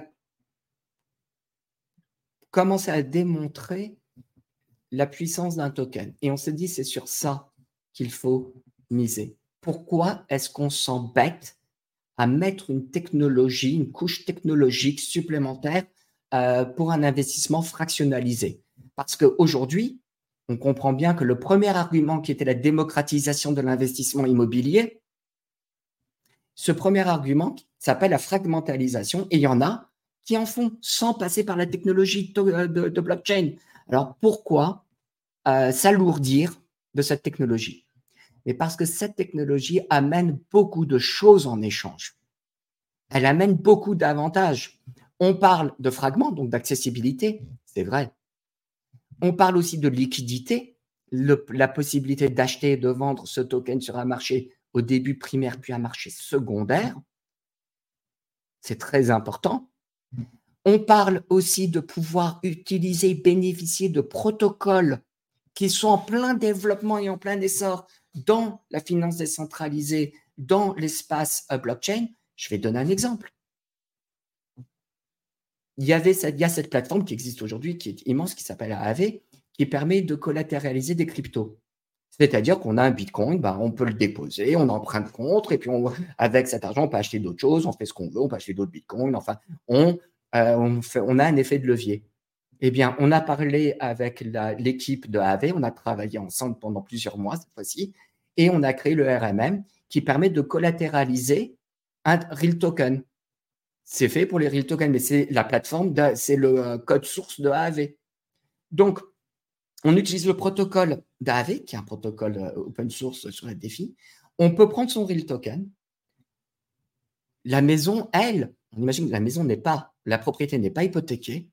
commencé à démontrer la puissance d'un token. Et on s'est dit, c'est sur ça qu'il faut miser. Pourquoi est-ce qu'on s'embête à mettre une technologie, une couche technologique supplémentaire euh, pour un investissement fractionnalisé. Parce qu'aujourd'hui, on comprend bien que le premier argument qui était la démocratisation de l'investissement immobilier, ce premier argument s'appelle la fragmentalisation et il y en a qui en font sans passer par la technologie de, blockchain. Alors pourquoi euh, s'alourdir de cette technologie? Mais parce que cette technologie amène beaucoup de choses en échange. Elle amène beaucoup d'avantages. On parle de fragments, donc d'accessibilité, c'est vrai. On parle aussi de liquidité, la possibilité d'acheter et de vendre ce token sur un marché au début primaire puis un marché secondaire. C'est très important. On parle aussi de pouvoir utiliser, bénéficier de protocoles qui sont en plein développement et en plein essor dans la finance décentralisée, dans l'espace euh, blockchain. Je vais donner un exemple. Il y, avait cette, a cette plateforme qui existe aujourd'hui, qui est immense, qui s'appelle AAV, qui permet de collatéraliser des cryptos. C'est-à-dire qu'on a un Bitcoin, ben on peut le déposer, on emprunte contre, et puis on, avec cet argent, on peut acheter d'autres choses, on fait ce qu'on veut, on peut acheter d'autres Bitcoins. Enfin, on, euh, on a un effet de levier. Eh bien, on a parlé avec l'équipe de AV, on a travaillé ensemble pendant plusieurs mois cette fois-ci, et on a créé le RMM qui permet de collatéraliser un real token. C'est fait pour les real tokens, mais c'est la plateforme, c'est le euh, code source de AAV. Donc, on utilise le protocole d'AAV, qui est un protocole euh, open source sur la défi. On peut prendre son real token. La maison, elle, on imagine que la maison n'est pas, la propriété n'est pas hypothéquée,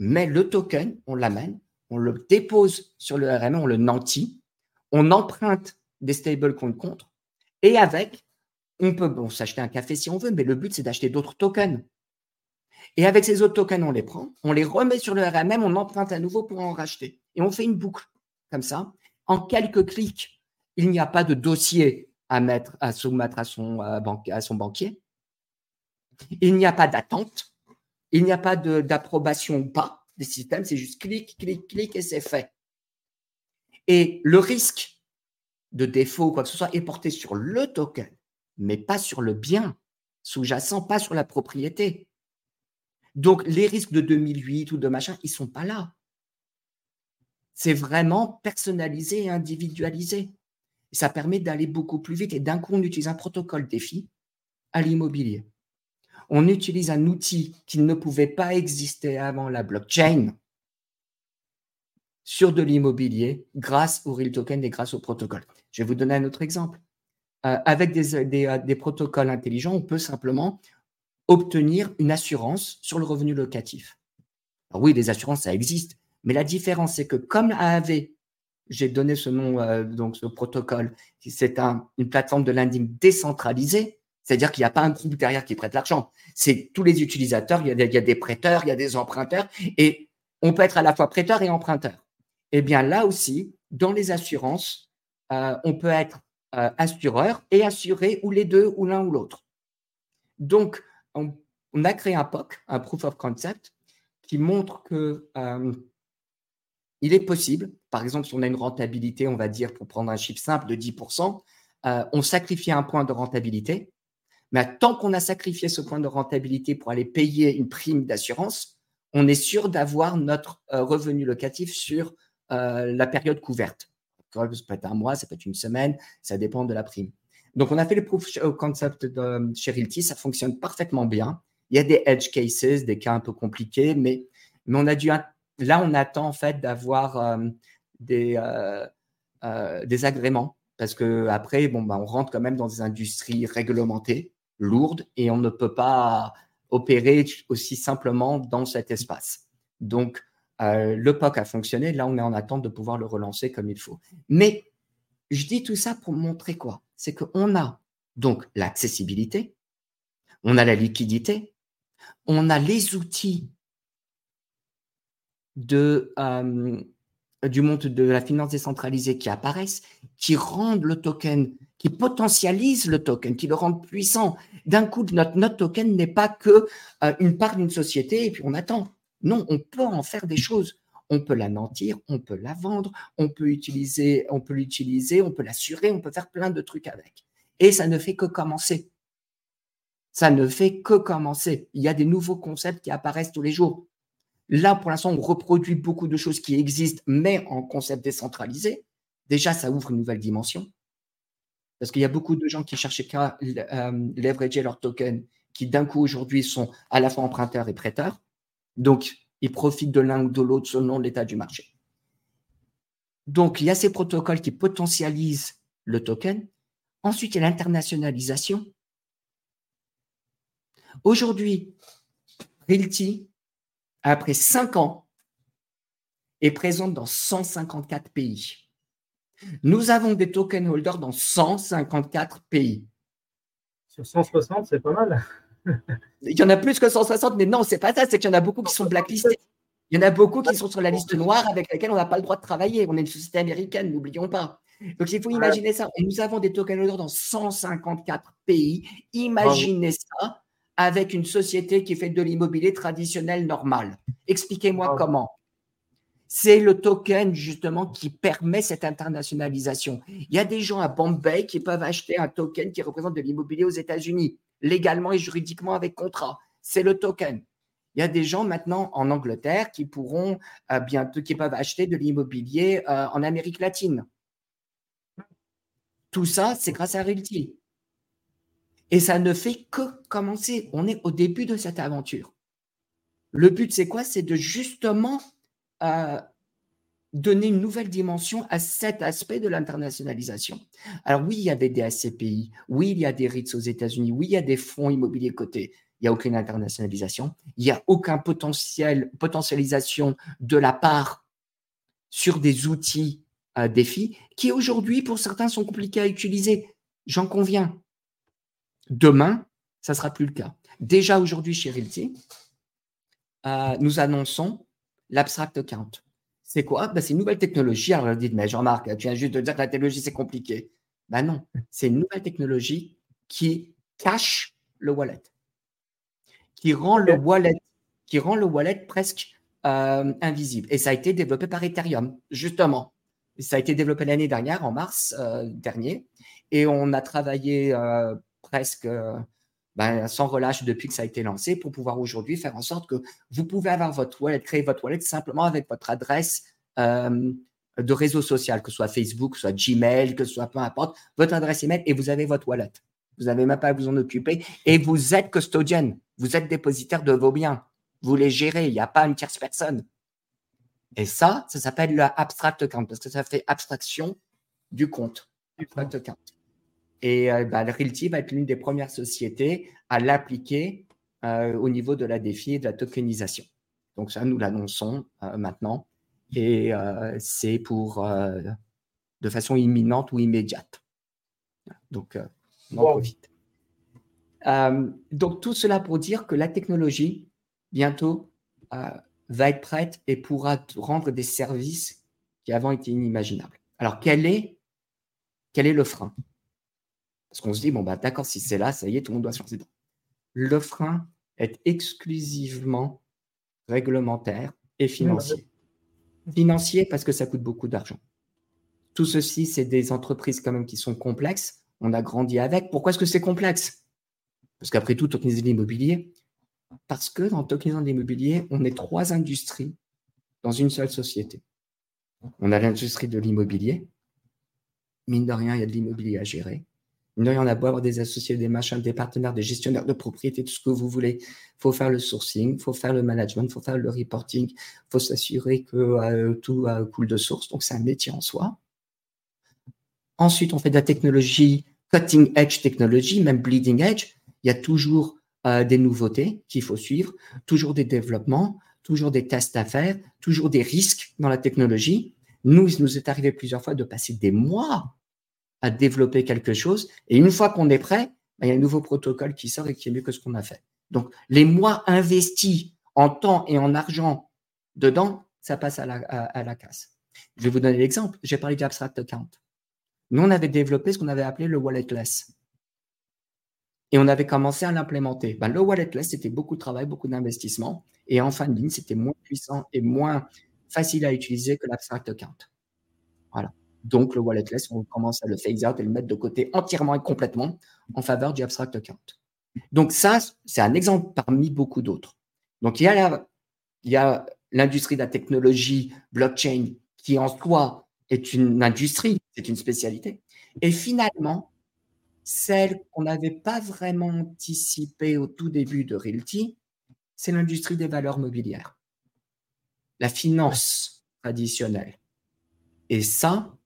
mais le token, on l'amène, on le dépose sur le RMM, on le nantit, on emprunte des stablecoins contre, et avec, on peut bon, s'acheter un café si on veut, mais le but, c'est d'acheter d'autres tokens. Et avec ces autres tokens, on les prend, on les remet sur le RMM, on emprunte à nouveau pour en racheter. Et on fait une boucle comme ça. En quelques clics, il n'y a pas de dossier à mettre, à soumettre à son, euh, à son banquier. Il n'y a pas d'attente. Il n'y a pas d'approbation ou pas des systèmes. C'est juste clic, clic, clic et c'est fait. Et le risque de défaut ou quoi que ce soit est porté sur le token, mais pas sur le bien sous-jacent, pas sur la propriété. Donc, les risques de 2008 ou de machin, ils ne sont pas là. C'est vraiment personnalisé et individualisé. ça permet d'aller beaucoup plus vite. Et d'un coup, on utilise un protocole défi à l'immobilier. On utilise un outil qui ne pouvait pas exister avant la blockchain sur de l'immobilier grâce au real token et grâce au protocole. Je vais vous donner un autre exemple. Euh, avec des, euh, des, protocoles intelligents, on peut simplement obtenir une assurance sur le revenu locatif. oui, les assurances, ça existe, mais la différence, c'est que comme AAV, j'ai donné ce nom, euh, donc ce protocole, c'est un, une plateforme de lending décentralisée, c'est-à-dire qu'il n'y a pas un groupe derrière qui prête l'argent. C'est tous les utilisateurs, il y, a des, prêteurs, il y a des emprunteurs, et on peut être à la fois prêteur et emprunteur. Eh bien là aussi, dans les assurances, euh, on peut être euh, assureur et assuré ou les deux ou l'un ou l'autre. Donc, on, a créé un POC, un Proof of Concept, qui montre que euh, il est possible, par exemple, si on a une rentabilité, on va dire, pour prendre un chiffre simple, de 10%, euh, on sacrifie un point de rentabilité, mais tant qu'on a sacrifié ce point de rentabilité pour aller payer une prime d'assurance, on est sûr d'avoir notre revenu locatif sur la période couverte. Ça peut être un mois, ça peut être une semaine, ça dépend de la prime. Donc, on a fait le proof of concept de chez Realty, ça fonctionne parfaitement bien. Il y a des edge cases, des cas un peu compliqués, mais, mais on a dû. Là, on attend en fait d'avoir euh, des, euh, euh, des agréments parce que après, bon, bah, on rentre quand même dans des industries réglementées, lourdes, et on ne peut pas opérer aussi simplement dans cet espace. Donc, le POC a fonctionné. Là, on est en attente de pouvoir le relancer comme il faut. Mais je dis tout ça pour montrer quoi? C'est qu'on a donc l'accessibilité, on a la liquidité, on a les outils euh, du monde de la finance décentralisée qui apparaissent, qui rendent le token, qui potentialisent le token, qui le rendent puissant. D'un coup, notre, notre token n'est pas que euh, une part d'une société et puis on attend. Non, on peut en faire des choses on peut l'anéantir, on peut la vendre, on peut utiliser, on peut l'utiliser, on peut l'assurer, on peut faire plein de trucs avec. Et ça ne fait que commencer. Ça ne fait que commencer. Il y a des nouveaux concepts qui apparaissent tous les jours. Là, pour l'instant, on reproduit beaucoup de choses qui existent, mais en concept décentralisé. Déjà, ça ouvre une nouvelle dimension. Parce qu'il y a beaucoup de gens qui cherchaient qu'à euh, leverager leurs tokens, qui d'un coup aujourd'hui sont à la fois emprunteurs et prêteurs. Donc, ils profitent de l'un ou de l'autre selon l'état du marché. Donc, il y a ces protocoles qui potentialisent le token. Ensuite, il y a l'internationalisation. Aujourd'hui, Realty, après cinq ans, est présente dans 154 pays. Nous avons des token holders dans 154 pays. Sur 160, c'est pas mal. Il y en a plus que 160, mais non, c'est pas ça, c'est qu'il y en a beaucoup qui sont blacklistés. Il y en a beaucoup qui sont sur la liste noire avec laquelle on n'a pas le droit de travailler. On est une société américaine, n'oublions pas. Donc il faut imaginer ça. Et nous avons des token holders dans 154 pays. Imaginez ça avec une société qui fait de l'immobilier traditionnel normal. Expliquez-moi comment. C'est le token justement qui permet cette internationalisation. Il y a des gens à Bombay qui peuvent acheter un token qui représente de l'immobilier aux États-Unis légalement et juridiquement avec contrat. C'est le token. Il y a des gens maintenant en Angleterre qui pourront euh, bientôt, qui peuvent acheter de l'immobilier euh, en Amérique latine. Tout ça, c'est grâce à Realty. Et ça ne fait que commencer. On est au début de cette aventure. Le but, c'est quoi? C'est de justement euh, donner une nouvelle dimension à cet aspect de l'internationalisation. Alors oui, il y a des DSCPI, oui, il y a des REITs aux États-Unis, oui, il y a des fonds immobiliers cotés. Il n'y a aucune internationalisation, il n'y a aucun potentiel, potentialisation de la part sur des outils à défi qui aujourd'hui, pour certains, sont compliqués à utiliser. J'en conviens. Demain, ça sera plus le cas. Déjà aujourd'hui chez Realty, euh, nous annonçons l'abstract count. C'est quoi? Ben, C'est une nouvelle technologie. Alors, dites, mais Jean-Marc, tu viens juste de dire que la technologie, c'est compliqué. Ben non, c'est une nouvelle technologie qui cache le wallet, qui rend le wallet, qui rend le wallet presque euh, invisible. Et ça a été développé par Ethereum, justement. Ça a été développé l'année dernière, en mars euh, dernier. Et on a travaillé euh, presque ben, sans relâche depuis que ça a été lancé pour pouvoir aujourd'hui faire en sorte que vous pouvez avoir votre wallet, créer votre wallet simplement avec votre adresse de réseau social, que ce soit Facebook, que ce soit Gmail, que ce soit peu importe, votre adresse email et vous avez votre wallet. Vous n'avez même pas à vous en occuper et vous êtes custodienne, vous êtes dépositaire de vos biens. Vous les gérez, il n'y a pas une tierce personne. Et ça, ça s'appelle le abstract account parce que ça fait abstraction du compte. Abstract account. Et euh, bah, le Realty va être l'une des premières sociétés à l'appliquer euh, au niveau de la défi et de la tokenisation. Donc ça, nous l'annonçons euh, maintenant et c'est pour de façon imminente ou immédiate. Donc, on en profite. donc tout cela pour dire que la technologie bientôt euh, va être prête et pourra rendre des services qui avant étaient inimaginables. Alors, quel est, quel est le frein? Parce qu'on se dit, bon, bah, d'accord, si c'est là, ça y est, tout le monde doit se lancer Le frein est exclusivement réglementaire et financier. Financier parce que ça coûte beaucoup d'argent. Tout ceci, c'est des entreprises quand même qui sont complexes. On a grandi avec. Pourquoi est-ce que c'est complexe? Parce qu'après tout, tokeniser l'immobilier, parce que dans tokenisant d'immobilier, on est trois industries dans une seule société. On a l'industrie de l'immobilier. Mine de rien, il y a de l'immobilier à gérer. A beau avoir des associés, des machins, des partenaires, des gestionnaires de propriété, tout ce que vous voulez. Il faut faire le sourcing, il faut faire le management, il faut faire le reporting, il faut s'assurer que euh, tout euh, coule de source. Donc, c'est un métier en soi. Ensuite, on fait de la technologie, cutting edge technologie, même bleeding edge. Il y a toujours euh, des nouveautés qu'il faut suivre, toujours des développements, toujours des tests à faire, toujours des risques dans la technologie. Nous, il nous est arrivé plusieurs fois de passer des mois à développer quelque chose. Et une fois qu'on est prêt, ben, il y a un nouveau protocole qui sort et qui est mieux que ce qu'on a fait. Donc, les mois investis en temps et en argent dedans, ça passe à la, à la casse. Je vais vous donner l'exemple. J'ai parlé d'Abstract Account. Nous, on avait développé ce qu'on avait appelé le walletless et on avait commencé à l'implémenter. Ben, le walletless, c'était beaucoup de travail, beaucoup d'investissement. Et en fin de ligne, c'était moins puissant et moins facile à utiliser que l'abstract account. Voilà. Donc, le walletless, on commence à le phase out et le mettre de côté entièrement et complètement en faveur du abstract account. Donc, ça, c'est un exemple parmi beaucoup d'autres. Donc, il y a l'industrie de la technologie blockchain qui en soi est une industrie, c'est une spécialité. Et finalement, celle qu'on n'avait pas vraiment anticipée au tout début de Realty, c'est l'industrie des valeurs mobilières, la finance traditionnelle. Et ça,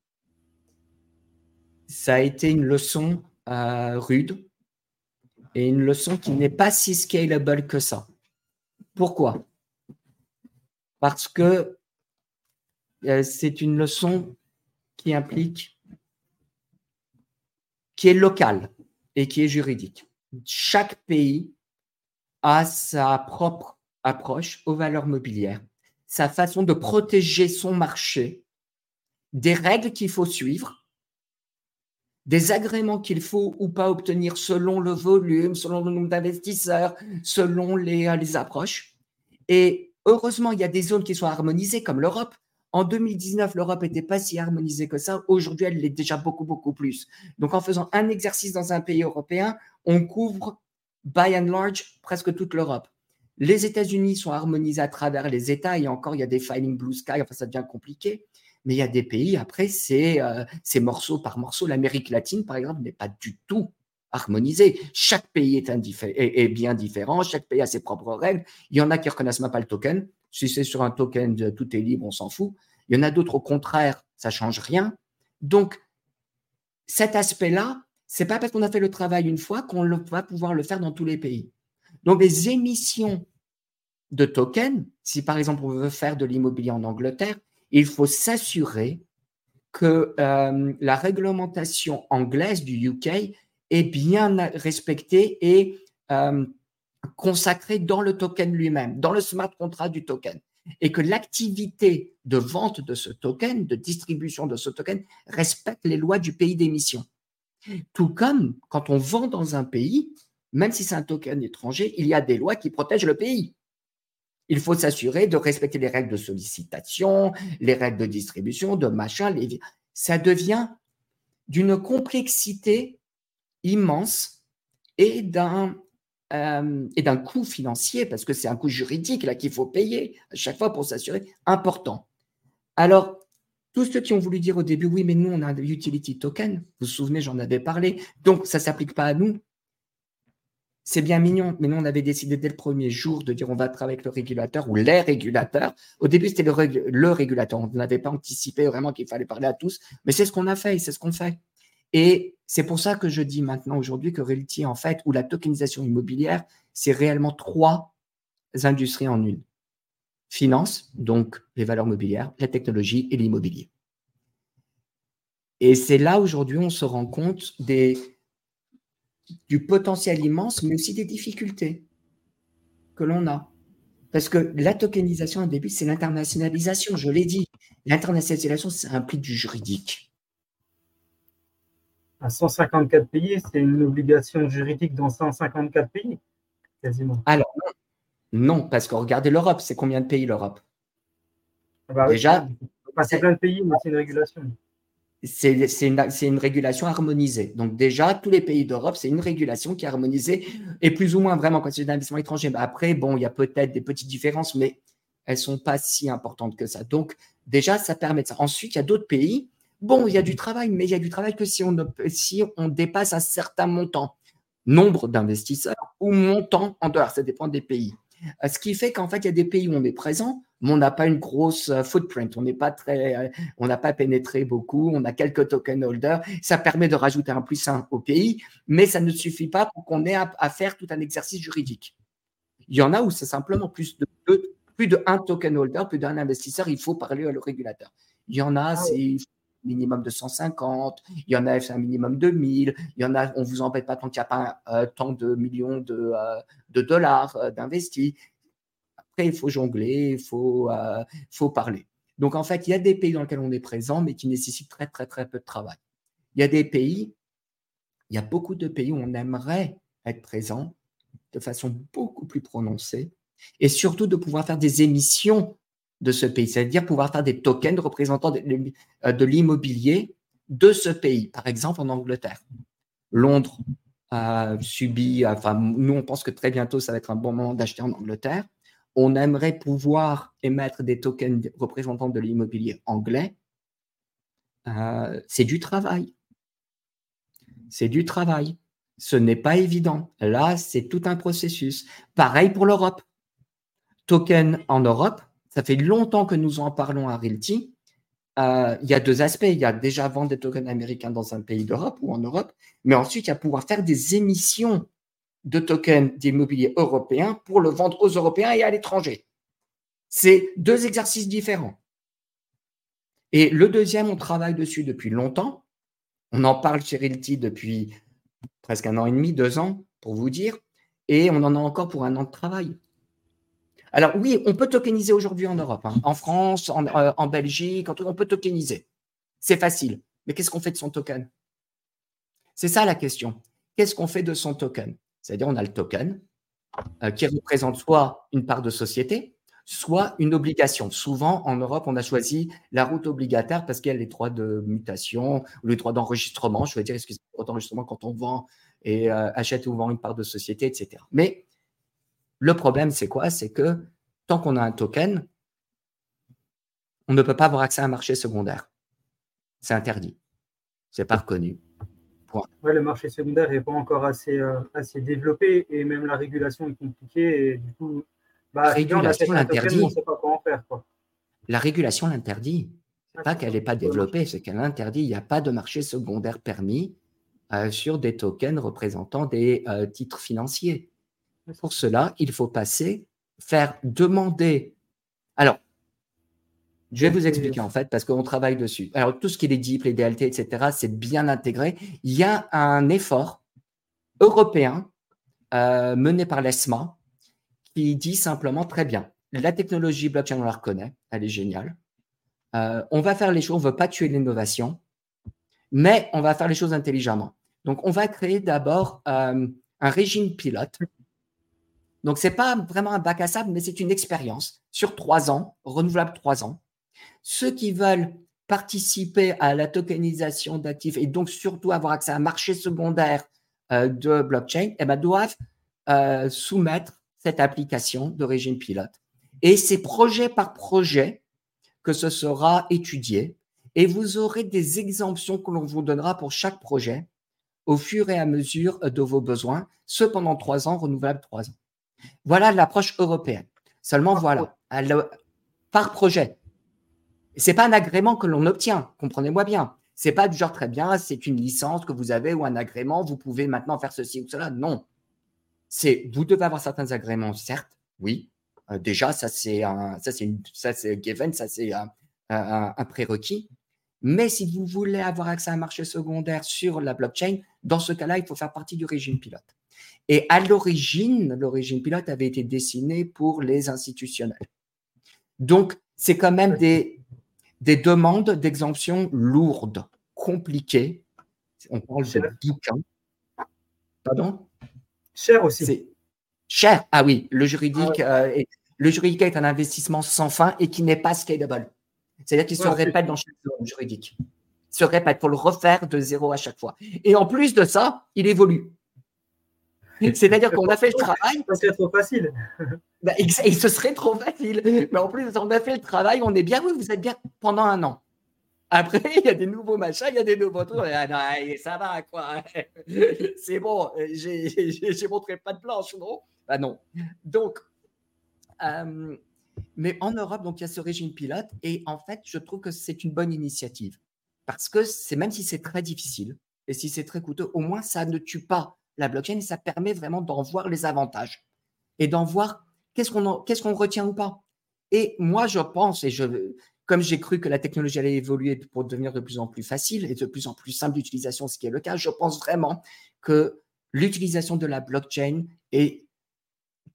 ça a été une leçon euh, rude et une leçon qui n'est pas si scalable que ça. Pourquoi? Parce que euh, c'est une leçon qui implique qui est local et qui est juridique. Chaque pays a sa propre approche aux valeurs mobilières, sa façon de protéger son marché, des règles qu'il faut suivre, des agréments qu'il faut ou pas obtenir selon le volume, selon le nombre d'investisseurs, selon les, euh, les approches. Et heureusement, il y a des zones qui sont harmonisées, comme l'Europe, en 2019, l'Europe n'était pas si harmonisée que ça. Aujourd'hui, elle l'est déjà beaucoup, beaucoup plus. Donc, en faisant un exercice dans un pays européen, on couvre, by and large, presque toute l'Europe. Les États-Unis sont harmonisés à travers les États et encore, il y a des filing blue sky, enfin, ça devient compliqué. Mais il y a des pays, après, c'est euh, morceau par morceau. L'Amérique latine, par exemple, n'est pas du tout harmonisée. Chaque pays est, bien différent, chaque pays a ses propres règles. Il y en a qui ne reconnaissent même pas le token. Si c'est sur un token, tout est libre, on s'en fout. Il y en a d'autres, au contraire, ça change rien. Donc, cet aspect-là, c'est pas parce qu'on a fait le travail une fois qu'on va pouvoir le faire dans tous les pays. Donc, les émissions de tokens, si par exemple on veut faire de l'immobilier en Angleterre, il faut s'assurer que euh, la réglementation anglaise du UK est bien respectée et euh, consacrée dans le token lui-même, dans le smart contract du token, et que l'activité de vente de ce token, de distribution de ce token, respecte les lois du pays d'émission. Tout comme quand on vend dans un pays, même si c'est un token étranger, il y a des lois qui protègent le pays. Il faut s'assurer de respecter les règles de sollicitation, les règles de distribution, de machin. Ça devient d'une complexité immense et d'un euh, et d'un coût financier, parce que c'est un coût juridique là qu'il faut payer à chaque fois pour s'assurer, important. Alors, tous ceux qui ont voulu dire au début, oui, mais nous, on a un utility token, vous vous souvenez, j'en avais parlé, donc ça ne s'applique pas à nous. C'est bien mignon, mais nous, on avait décidé dès le premier jour de dire on va travailler avec le régulateur ou les régulateurs. Au début, c'était le, le, régulateur. On n'avait pas anticipé vraiment qu'il fallait parler à tous, mais c'est ce qu'on a fait et c'est ce qu'on fait. Et c'est pour ça que je dis maintenant aujourd'hui que Realty, en fait, ou la tokenisation immobilière, c'est réellement trois industries en une. Finance, donc les valeurs mobilières, la technologie et l'immobilier. Et c'est là aujourd'hui on se rend compte des, du potentiel immense, mais aussi des difficultés que l'on a. Parce que la tokenisation, au début, c'est l'internationalisation, je l'ai dit. L'internationalisation, ça implique du juridique. À 154 pays, c'est une obligation juridique dans 154 pays, quasiment. Alors, non, parce que regardez l'Europe, c'est combien de pays l'Europe? Ah bah Déjà. C'est plein de pays, mais c'est une régulation c'est une, régulation harmonisée. Donc déjà, tous les pays d'Europe, c'est une régulation qui est harmonisée et plus ou moins vraiment quand c'est d'investissement étranger. après, bon, il y a peut-être des petites différences, mais elles sont pas si importantes que ça. Donc déjà, ça permet de ça. Ensuite, il y a d'autres pays. Bon, il y a du travail, mais il y a du travail que si on, si on dépasse un certain montant, nombre d'investisseurs ou montant en dollars, ça dépend des pays. Euh, ce qui fait qu'en fait, il y a des pays où on est présent, mais on n'a pas une grosse euh, footprint. On n'est pas très, euh, on n'a pas pénétré beaucoup. On a quelques token holders. Ça permet de rajouter un plus un au pays, mais ça ne suffit pas pour qu'on ait à, faire tout un exercice juridique. Il y en a où c'est simplement plus de, plus de un token holder, plus d'un investisseur. Il faut parler au régulateur. Il y en a, ah c'est minimum de 150, il y en a, c'est un minimum de 1000, il y en a, on vous embête pas tant qu'il n'y a pas euh, tant de millions de, de dollars d'investis. Après, il faut jongler, il faut, euh, faut parler. Donc, en fait, il y a des pays dans lesquels on est présent, mais qui nécessitent très, très, très peu de travail. Il y a des pays, il y a beaucoup de pays où on aimerait être présent de façon beaucoup plus prononcée et surtout de pouvoir faire des émissions de ce pays, c'est-à-dire pouvoir faire des tokens représentant euh, de l'immobilier de ce pays, par exemple en Angleterre. Londres a subi, enfin, nous on pense que très bientôt ça va être un bon moment d'acheter en Angleterre on aimerait pouvoir émettre des tokens représentant de l'immobilier anglais, euh, c'est du travail. C'est du travail. Ce n'est pas évident. Là, c'est tout un processus. Pareil pour l'Europe. Token en Europe, ça fait longtemps que nous en parlons à Realty. Euh, il y a deux aspects. Il y a déjà vendre des tokens américains dans un pays d'Europe ou en Europe, mais ensuite, il y a pouvoir faire des émissions de tokens d'immobilier européen pour le vendre aux Européens et à l'étranger. C'est deux exercices différents. Et le deuxième, on travaille dessus depuis longtemps. On en parle chez Realty depuis presque un an et demi, deux ans, pour vous dire. Et on en a encore pour un an de travail. Alors oui, on peut tokeniser aujourd'hui en Europe, hein. en France, en, euh, en Belgique, on peut tokeniser. C'est facile. Mais qu'est-ce qu'on fait de son token? C'est ça la question. Qu'est-ce qu'on fait de son token? C'est-à-dire, on a le token euh, qui représente soit une part de société, soit une obligation. Souvent, en Europe, on a choisi la route obligataire parce qu'il y a les droits de mutation les droits d'enregistrement. Je veux dire, excusez-moi, droits d'enregistrement quand on vend et euh, achète ou vend une part de société, etc. Mais le problème, c'est quoi? C'est que tant qu'on a un token, on ne peut pas avoir accès à un marché secondaire. C'est interdit. C'est pas reconnu le marché secondaire n'est pas encore assez, euh, assez développé et même la régulation est compliquée. Et du coup, bah, la régulation l'interdit. On sait pas comment faire. La régulation l'interdit. Pas qu'elle n'est pas développée, c'est qu'elle interdit. Il n'y a pas de marché secondaire permis euh, sur des tokens représentant des euh, titres financiers. Pour cela, il faut passer, faire demander. Alors, Je vais vous expliquer en fait, parce qu'on travaille dessus. Alors, tout ce qui est les DIP, les DLT, etc., c'est bien intégré. Il y a un effort européen euh, mené par l'ESMA qui dit simplement très bien, la technologie blockchain, on la reconnaît, elle est géniale. Euh, on va faire les choses, on ne veut pas tuer l'innovation, mais on va faire les choses intelligemment. Donc, on va créer d'abord euh, un régime pilote. Donc, ce n'est pas vraiment un bac à sable, mais c'est une expérience sur trois ans, renouvelable trois ans. Ceux qui veulent participer à la tokenisation d'actifs et donc surtout avoir accès à un marché secondaire euh, de blockchain, eh ben, doivent soumettre cette application de régime pilote. Et c'est projet par projet que ce sera étudié et vous aurez des exemptions que l'on vous donnera pour chaque projet au fur et à mesure de vos besoins, ce pendant trois ans, renouvelable trois ans. Voilà l'approche européenne. Seulement, voilà, par projet. C'est pas un agrément que l'on obtient, comprenez-moi bien. C'est pas du genre très bien, c'est une licence que vous avez ou un agrément, vous pouvez maintenant faire ceci ou cela. Non. C'est, vous devez avoir certains agréments, certes, oui, euh, déjà, ça c'est un, ça c'est ça c'est given, ça c'est un, un, prérequis. Mais si vous voulez avoir accès à un marché secondaire sur la blockchain, dans ce cas-là, il faut faire partie du régime pilote. Et à l'origine, le régime pilote avait été dessiné pour les institutionnels. Donc, c'est quand même des, des demandes d'exemption lourdes, compliquées. On parle de bouquins. Pardon? Cher aussi. Cher. Ah oui, le juridique, ah euh, est, le juridique est un investissement sans fin et qui n'est pas scalable. C'est-à-dire qu'il se répète dans chaque zone juridique. Il se répète pour le refaire de zéro à chaque fois. Et en plus de ça, il évolue. C'est-à-dire qu'on a fait le travail. Serait trop facile. Bah, et ce serait trop facile. Mais en plus, on a fait le travail, on est bien, oui, vous êtes bien pendant un an. Après, il y a des nouveaux machins, il y a des nouveaux trucs. Ah non, ça va, quoi. C'est bon, j'ai montré pas de planche, non? Bah non. Donc, euh, mais en Europe, donc, il y a ce régime pilote. Et en fait, je trouve que c'est une bonne initiative. Parce que c'est même si c'est très difficile et si c'est très coûteux, au moins ça ne tue pas la blockchain ça permet vraiment d'en voir les avantages et d'en voir qu'est-ce qu'on qu'est-ce qu'on retient ou pas. Et moi, je pense, et je, comme j'ai cru que la technologie allait évoluer pour devenir de plus en plus facile et de plus en plus simple d'utilisation, ce qui est le cas, je pense vraiment que l'utilisation de la blockchain est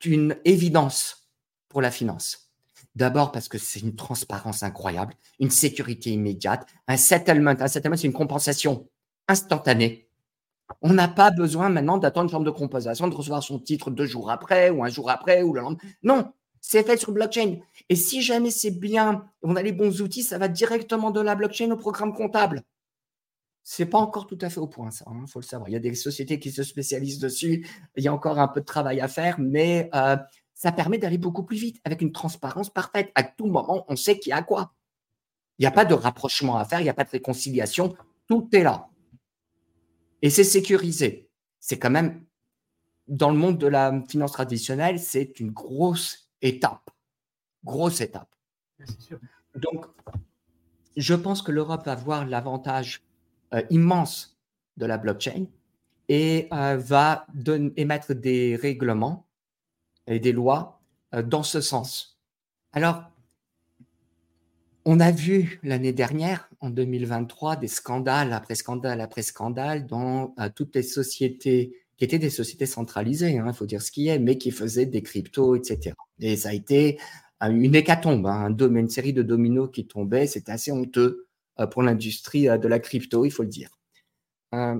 une évidence pour la finance. D'abord parce que c'est une transparence incroyable, une sécurité immédiate, un settlement. Un settlement, c'est une compensation instantanée. On n'a pas besoin maintenant d'attendre une forme de compensation, de recevoir son titre deux jours après ou un jour après ou le lendemain. Non, c'est fait sur blockchain. Et si jamais c'est bien, on a les bons outils, ça va directement de la blockchain au programme comptable. C'est pas encore tout à fait au point, ça, il hein, faut le savoir. Il y a des sociétés qui se spécialisent dessus. Il y a encore un peu de travail à faire, mais euh, ça permet d'aller beaucoup plus vite avec une transparence parfaite. À tout moment, on sait qui a quoi. Il n'y a pas de rapprochement à faire, il n'y a pas de réconciliation. Tout est là. Et c'est sécurisé. C'est quand même, dans le monde de la finance traditionnelle, c'est une grosse étape. Grosse étape. Donc, je pense que l'Europe va voir l'avantage euh, immense de la blockchain et euh, va émettre des règlements et des lois euh, dans ce sens. Alors, on a vu l'année dernière, en 2023, des scandales après scandale après scandale dans toutes les sociétés qui étaient des sociétés centralisées, il hein, faut dire ce qui est, mais qui faisaient des cryptos, etc. Et ça a été une hécatombe, hein, une série de dominos qui tombaient. C'était assez honteux euh, pour l'industrie euh, de la crypto, il faut le dire. Euh,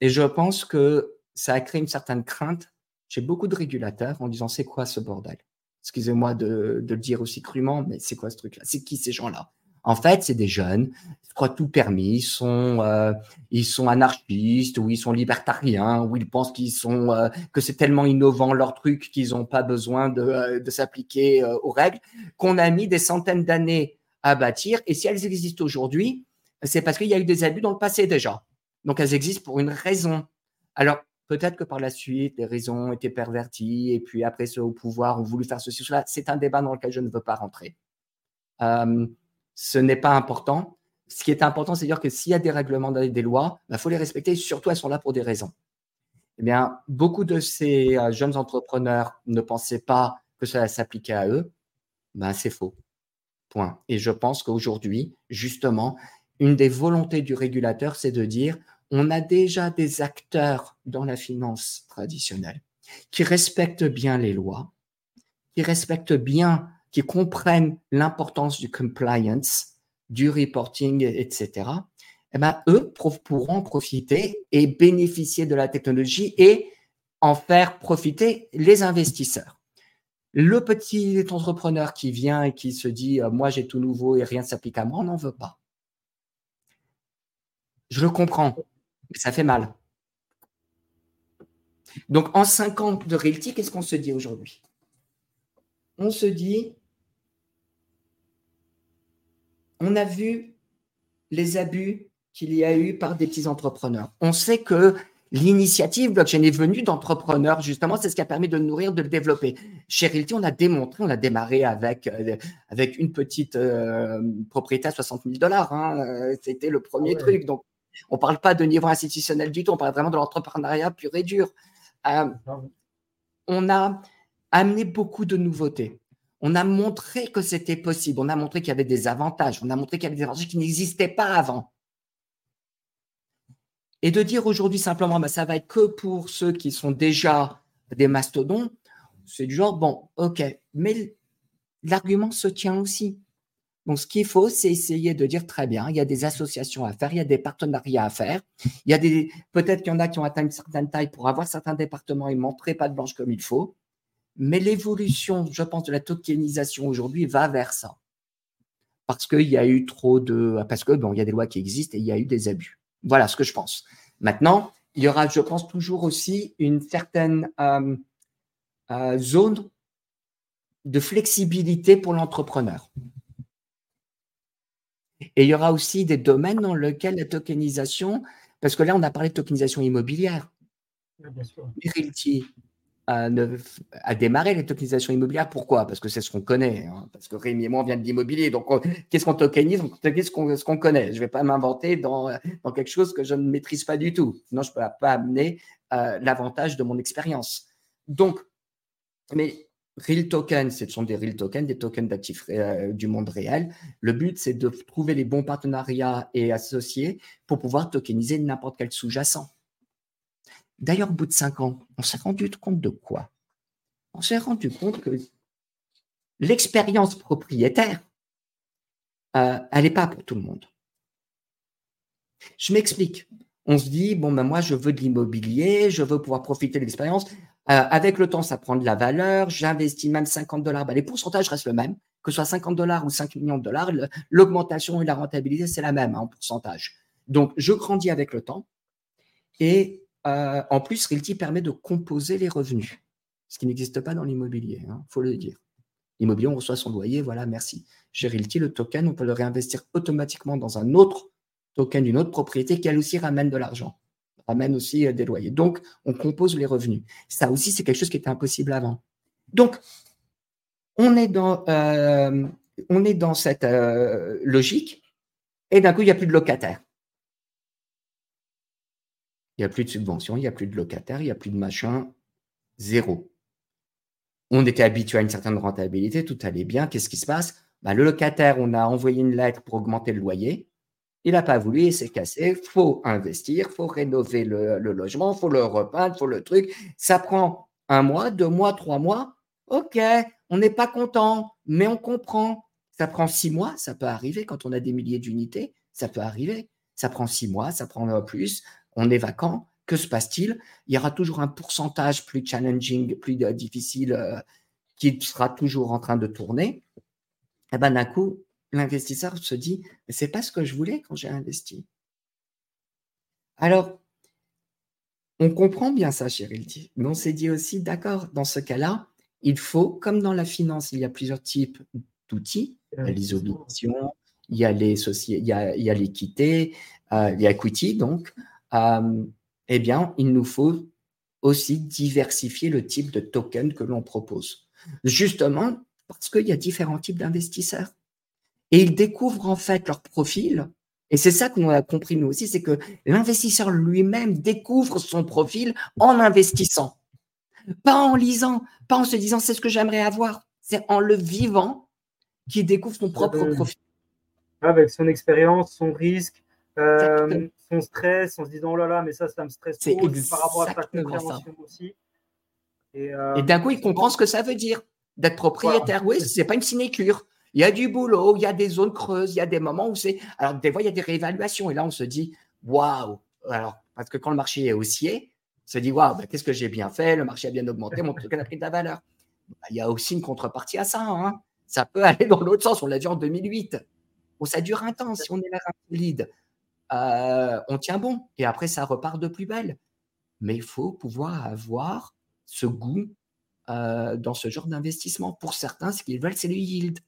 et je pense que ça a créé une certaine crainte chez beaucoup de régulateurs en disant c'est quoi ce bordel? Excusez-moi de, le dire aussi crûment, mais c'est quoi ce truc-là? C'est qui ces gens-là? En fait, c'est des jeunes, ils croient tout permis, ils sont, euh, ils sont anarchistes ou ils sont libertariens ou ils pensent qu'ils sont, euh, que c'est tellement innovant leur truc qu'ils n'ont pas besoin de, euh, s'appliquer aux règles qu'on a mis des centaines d'années à bâtir. Et si elles existent aujourd'hui, c'est parce qu'il y a eu des abus dans le passé déjà. Donc elles existent pour une raison. Alors peut-être que par la suite, les raisons étaient perverties et puis après ceux au pouvoir ont voulu faire ceci cela. C'est un débat dans lequel je ne veux pas rentrer ce n'est pas important. Ce qui est important, c'est dire que s'il y a des règlements, des lois, il bah, faut les respecter. Surtout, elles sont là pour des raisons. Eh bien, beaucoup de ces euh, jeunes entrepreneurs ne pensaient pas que cela s'appliquait à eux. Ben, c'est faux. Point. Et je pense qu'aujourd'hui, justement, une des volontés du régulateur, c'est de dire, on a déjà des acteurs dans la finance traditionnelle qui respectent bien les lois, qui respectent bien, qui comprennent l'importance du compliance, du reporting, etc. Eh ben, eux pourront profiter et bénéficier de la technologie et en faire profiter les investisseurs. Le petit entrepreneur qui vient et qui se dit euh, moi j'ai tout nouveau et rien ne s'applique à moi, on n'en veut pas. Je le comprends, mais ça fait mal. Donc en cinq ans de Realty, qu'est-ce qu'on se dit aujourd'hui? On se dit, on a vu les abus qu'il y a eu par des petits entrepreneurs. On sait que L'initiative blockchain est venue d'entrepreneurs, justement, c'est ce qui a permis de nourrir, de le développer. Chez Realty, on a démontré, on a démarré avec, euh, avec une petite euh, propriété à 60 000 dollars. Hein. Euh, c'était le premier ah truc. Donc, on ne parle pas de niveau institutionnel du tout, on parle vraiment de l'entrepreneuriat pur et dur. on a amené beaucoup de nouveautés. On a montré que c'était possible. On a montré qu'il y avait des avantages. On a montré qu'il y avait des avantages qui n'existaient pas avant. Et de dire aujourd'hui simplement, bah, ça va être que pour ceux qui sont déjà des mastodons, c'est du genre, bon, ok, mais l'argument se tient aussi. Donc, ce qu'il faut, c'est essayer de dire très bien, il y a des associations à faire, il y a des partenariats à faire. Il y a des, peut-être qu'il y en a qui ont atteint une certaine taille pour avoir certains départements et montrer pas de blanche comme il faut. Mais l'évolution, je pense, de la tokenisation aujourd'hui va vers ça. Parce qu'il y a eu trop de, parce que bon, il y a des lois qui existent et il y a eu des abus. Voilà ce que je pense. Maintenant, il y aura, je pense, toujours aussi une certaine euh, euh, zone de flexibilité pour l'entrepreneur. Et il y aura aussi des domaines dans lesquels la tokenisation, parce que là, on a parlé de tokenisation immobilière. bien sûr à, démarrer les tokenisations immobilières. Pourquoi? Parce que c'est ce qu'on connaît. Hein. parce que Rémi et moi, on vient de l'immobilier. Donc, qu'est-ce qu'on tokenise? On tokenise ce qu'on connaît. Je ne vais pas m'inventer dans, dans, quelque chose que je ne maîtrise pas du tout. Sinon, je ne peux pas amener euh, l'avantage de mon expérience. Donc, mais Real tokens, ce sont des real tokens, des tokens d'actifs euh, du monde réel. Le but, c'est de trouver les bons partenariats et associés pour pouvoir tokeniser n'importe quel sous-jacent. D'ailleurs, au bout de cinq ans, on s'est rendu compte de quoi? On s'est rendu compte que l'expérience propriétaire, euh, elle n'est pas pour tout le monde. Je m'explique. On se dit, bon, ben moi, je veux de l'immobilier, je veux pouvoir profiter de l'expérience. Euh, avec le temps, ça prend de la valeur. J'investis même 50 dollars. Ben, les pourcentages restent le même. Que ce soit 50 dollars ou 5 millions de dollars, l'augmentation et la rentabilité, c'est la même hein, en pourcentage. Donc, je grandis avec le temps. Et euh, en plus, Realty permet de composer les revenus, ce qui n'existe pas dans l'immobilier, il hein, faut le dire. L'immobilier, on reçoit son loyer, voilà, merci. Chez Realty, le token, on peut le réinvestir automatiquement dans un autre token d'une autre propriété qui, elle aussi, ramène de l'argent, ramène aussi euh, des loyers. Donc, on compose les revenus. Ça aussi, c'est quelque chose qui était impossible avant. Donc, on est dans, euh, cette logique, et d'un coup, il n'y a plus de locataires. Il n'y a plus de subvention, il n'y a plus de locataires, il n'y a plus de machin, zéro. On était habitué à une certaine rentabilité, tout allait bien. Qu'est-ce qui se passe? Bah, Le locataire, on a envoyé une lettre pour augmenter le loyer. Il n'a pas voulu, il s'est cassé. Il faut investir, il faut rénover le, logement, il faut le repeindre, il faut le truc. Ça prend un mois, deux mois, trois mois. OK, on n'est pas content, mais on comprend. Ça prend six mois, ça peut arriver quand on a des milliers d'unités, ça peut arriver. Ça prend six mois, ça prend plus on est vacant, que se passe-t-il? Il y aura toujours un pourcentage plus challenging, plus euh, difficile, euh, qui sera toujours en train de tourner. Et eh ben d'un coup, l'investisseur se dit, c'est pas ce que je voulais quand j'ai investi. Alors, on comprend bien ça, Realty, mais on s'est dit aussi, d'accord, dans ce cas-là, il faut, comme dans la finance, il y a plusieurs types d'outils. Il y a les obligations, il y a les il y a l'équité, euh, il y a equity, donc. Euh, eh bien, il nous faut aussi diversifier le type de token que l'on propose. Justement, parce qu'il y a différents types d'investisseurs. Et ils découvrent en fait leur profil. Et c'est ça qu'on a compris nous aussi, c'est que l'investisseur lui-même découvre son profil en investissant. Pas en lisant, pas en se disant c'est ce que j'aimerais avoir. C'est en le vivant qui découvre son propre profil. Avec son expérience, son risque, euh, son stress, en se disant oh là là, mais ça, ça me stresse trop par rapport à sa compréhension aussi. Et, euh, d'un coup, il comprend ce que ça veut dire d'être propriétaire. Oui, c'est pas une sinécure. Il y a du boulot, il y a des zones creuses, il y a des moments où c'est. Alors, des fois, il y a des réévaluations. Et là, on se dit waouh Alors, parce que quand le marché est haussier, on se dit waouh, ben, qu'est-ce que j'ai bien fait? Le marché a bien augmenté, mon truc a pris de la valeur. Ben, il y a aussi une contrepartie à ça. Hein. Ça peut aller dans l'autre sens. On l'a vu en 2008. Bon, ça dure un temps. Si on est là lead, euh, on tient bon. Et après, ça repart de plus belle. Mais il faut pouvoir avoir ce goût euh, dans ce genre d'investissement. Pour certains, ce qu'ils veulent, c'est le yield.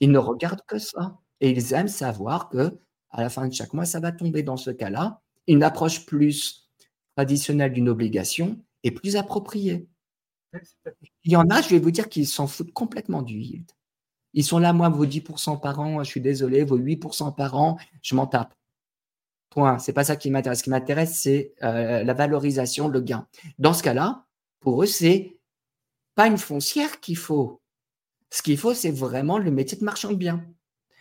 Ils ne regardent que ça. Et ils aiment savoir que à la fin de chaque mois, ça va tomber dans ce cas-là. Une approche plus traditionnelle d'une obligation est plus appropriée. Il y en a, je vais vous dire, qu'ils s'en foutent complètement du yield. Ils sont là, moi, vos 10% par an, je suis désolé, vos 8% par an, je m'en tape. Point. C'est pas ça qui m'intéresse. Ce qui m'intéresse, c'est euh, la valorisation, le gain. Dans ce cas-là, pour eux, c'est pas une foncière qu'il faut. Ce qu'il faut, c'est vraiment le métier de marchand de biens.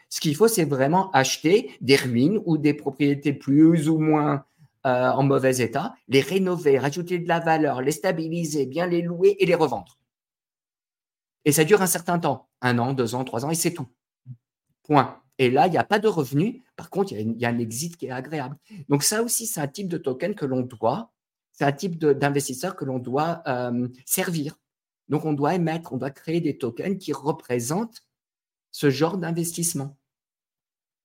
Ce qu'il faut, c'est vraiment acheter des ruines ou des propriétés plus ou moins euh, en mauvais état, les rénover, rajouter de la valeur, les stabiliser, bien les louer et les revendre. Et ça dure un certain temps, un an, deux ans, trois ans, et c'est tout. Point. Et là, il n'y a pas de revenu. Par contre, il y, a un exit qui est agréable. Donc ça aussi, c'est un type de token que l'on doit, c'est un type d'investisseur que l'on doit euh, servir. Donc on doit émettre, on doit créer des tokens qui représentent ce genre d'investissement.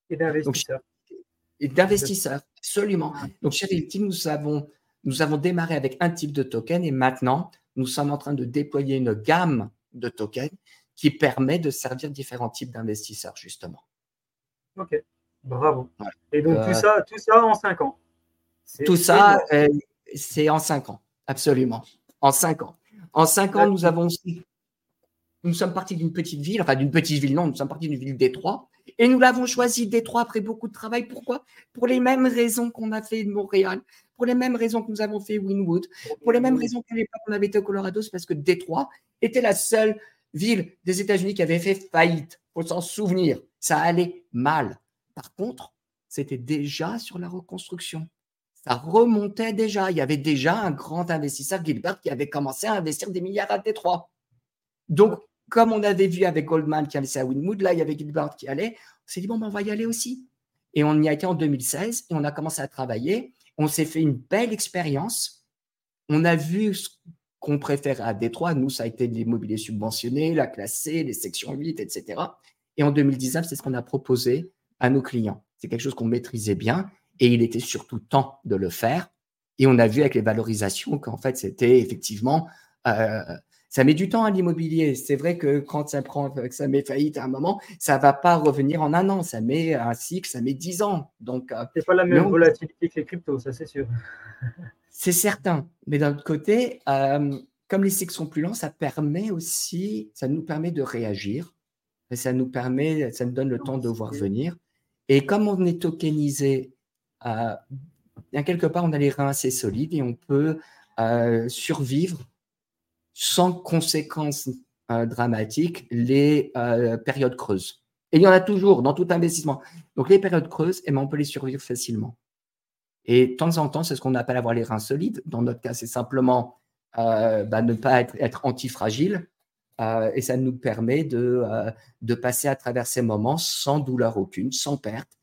Et d'investisseurs. Et d'investisseurs, absolument. Donc chez Realty, nous avons, nous avons démarré avec un type de token et maintenant, nous sommes en train de déployer une gamme de tokens qui permet de servir différents types d'investisseurs, justement. Ok, bravo. Et donc tout, euh, ça, tout ça en cinq ans. Tout ça, euh, c'est en cinq ans, absolument. En cinq ans. En cinq ans, nous avons nous sommes partis d'une petite ville, enfin d'une petite ville, non, nous sommes partis d'une ville Détroit, et nous l'avons choisi Détroit après beaucoup de travail. Pourquoi? Pour les mêmes raisons qu'on a fait de Montréal, pour les mêmes raisons que nous avons fait Winwood, pour les mêmes raisons qu'à l'époque on avait été au Colorado, c'est parce que Détroit était la seule ville des États-Unis qui avait fait faillite. Faut s'en souvenir. Ça allait mal. Par contre, c'était déjà sur la reconstruction. Ça remontait déjà. Il y avait déjà un grand investisseur, Gilbert, qui avait commencé à investir des milliards à Détroit. Donc, comme on avait vu avec Goldman qui allait à Winwood, là, il y avait Gilbert qui allait. On s'est dit, bon, ben, on va y aller aussi. Et on y a été en 2016 et on a commencé à travailler. On s'est fait une belle expérience. On a vu qu'on préfère à Détroit. Nous, ça a été l'immobilier subventionné, la classe C, les sections 8, etc. Et en 2019, c'est ce qu'on a proposé à nos clients. C'est quelque chose qu'on maîtrisait bien et il était surtout temps de le faire. Et on a vu avec les valorisations qu'en fait, c'était effectivement, euh, ça met du temps à l'immobilier. C'est vrai que quand ça prend, ça met faillite à un moment, ça va pas revenir en un an. Ça met un cycle, ça met dix ans. Donc, euh, c'est pas la même volatilité que les cryptos, ça c'est sûr. c'est certain. Mais d'un autre côté, euh, comme les cycles sont plus lents, ça permet aussi, ça nous permet de réagir ça nous permet, ça nous donne le temps de voir venir. Et comme on est tokenisé, euh, quelque part, on a les reins assez solides et on peut euh, survivre sans conséquences euh, dramatiques les périodes creuses. Et il y en a toujours dans tout investissement. Donc les périodes creuses, eh ben, on peut les survivre facilement. Et de temps en temps, c'est ce qu'on appelle avoir les reins solides. Dans notre cas, c'est simplement bah, ne pas être, être antifragile euh, et ça nous permet de, euh, de passer à travers ces moments sans douleur aucune, sans perte.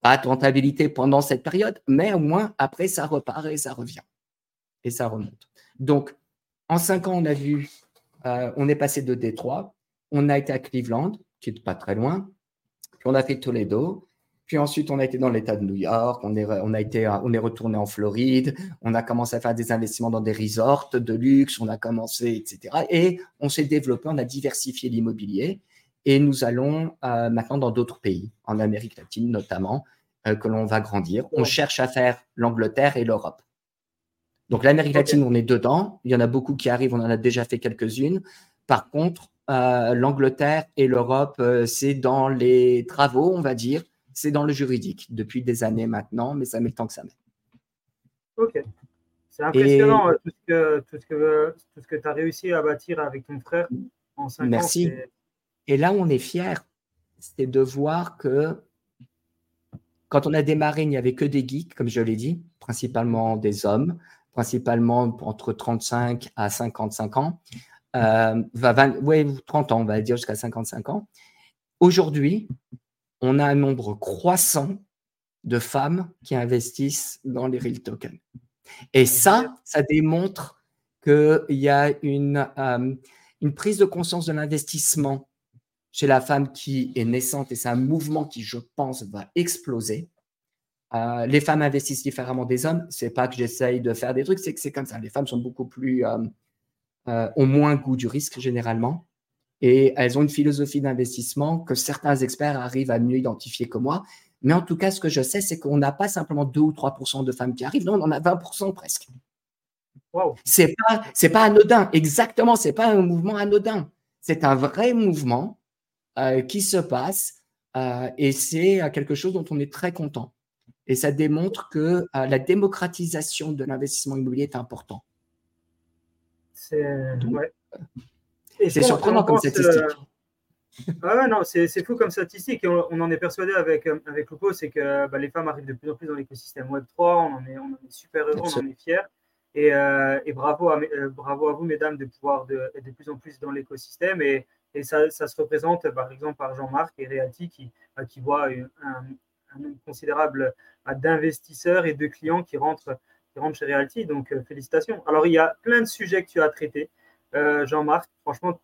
Pas de rentabilité pendant cette période, mais au moins après, ça repart et ça revient. Et ça remonte. Donc, en cinq ans, on a vu, euh, on est passé de Détroit, on a été à Cleveland, qui n'est pas très loin, puis on a fait Toledo, puis ensuite, on a été dans l'État de New York, on est, on, a été, on est retourné en Floride, on a commencé à faire des investissements dans des resorts de luxe, on a commencé, etc. Et on s'est développé, on a diversifié l'immobilier et nous allons euh, maintenant dans d'autres pays, en Amérique latine notamment, euh, que l'on va grandir. On cherche à faire l'Angleterre et l'Europe. Donc l'Amérique latine, on est dedans. Il y en a beaucoup qui arrivent, on en a déjà fait quelques-unes. Par contre, euh, l'Angleterre et l'Europe, c'est dans les travaux, on va dire c'est dans le juridique depuis des années maintenant, mais ça met le temps que ça met. Ok. C'est impressionnant euh, tout ce que, tout ce que, tu as réussi à bâtir avec ton frère en 5 Merci. ans. Et là on est fier, c'est de voir que quand on a démarré, il n'y avait que des geeks, comme je l'ai dit, principalement des hommes, principalement entre 35 à 55 ans, euh, 30 ans, on va dire jusqu'à 55 ans. Aujourd'hui, on a un nombre croissant de femmes qui investissent dans les real tokens. Et ça, ça démontre qu'il y a une, euh, une prise de conscience de l'investissement chez la femme qui est naissante et c'est un mouvement qui, je pense, va exploser. Euh, les femmes investissent différemment des hommes. C'est pas que j'essaye de faire des trucs, c'est que c'est comme ça. Les femmes sont beaucoup plus, euh, ont moins goût du risque généralement et elles ont une philosophie d'investissement que certains experts arrivent à mieux identifier que moi. Mais en tout cas, ce que je sais, c'est qu'on n'a pas simplement 2 ou 3% de femmes qui arrivent, non, on en a 20% presque. Wow. C'est pas, c'est pas anodin. Exactement, c'est pas un mouvement anodin. C'est un vrai mouvement euh, qui se passe euh, et c'est euh, quelque chose dont on est très content. Et ça démontre que la démocratisation de l'investissement immobilier est important. C'est ouais. C'est surprenant comme statistique. Ah non, c'est fou comme statistique. Et on, en est persuadé avec, avec Lupo, c'est que bah, les femmes arrivent de plus en plus dans l'écosystème Web3. On en est, on est super heureux, on en est fiers. Et, euh, et bravo, à, euh, bravo à vous, mesdames, de pouvoir de, être de plus en plus dans l'écosystème. Et, et ça, ça, se représente par exemple par Jean-Marc et Realty qui, euh, qui voit un, nombre considérable d'investisseurs et de clients qui rentrent, qui rentrent chez Realty. Donc, félicitations. Alors, il y a plein de sujets que tu as traités. Jean-Marc, franchement,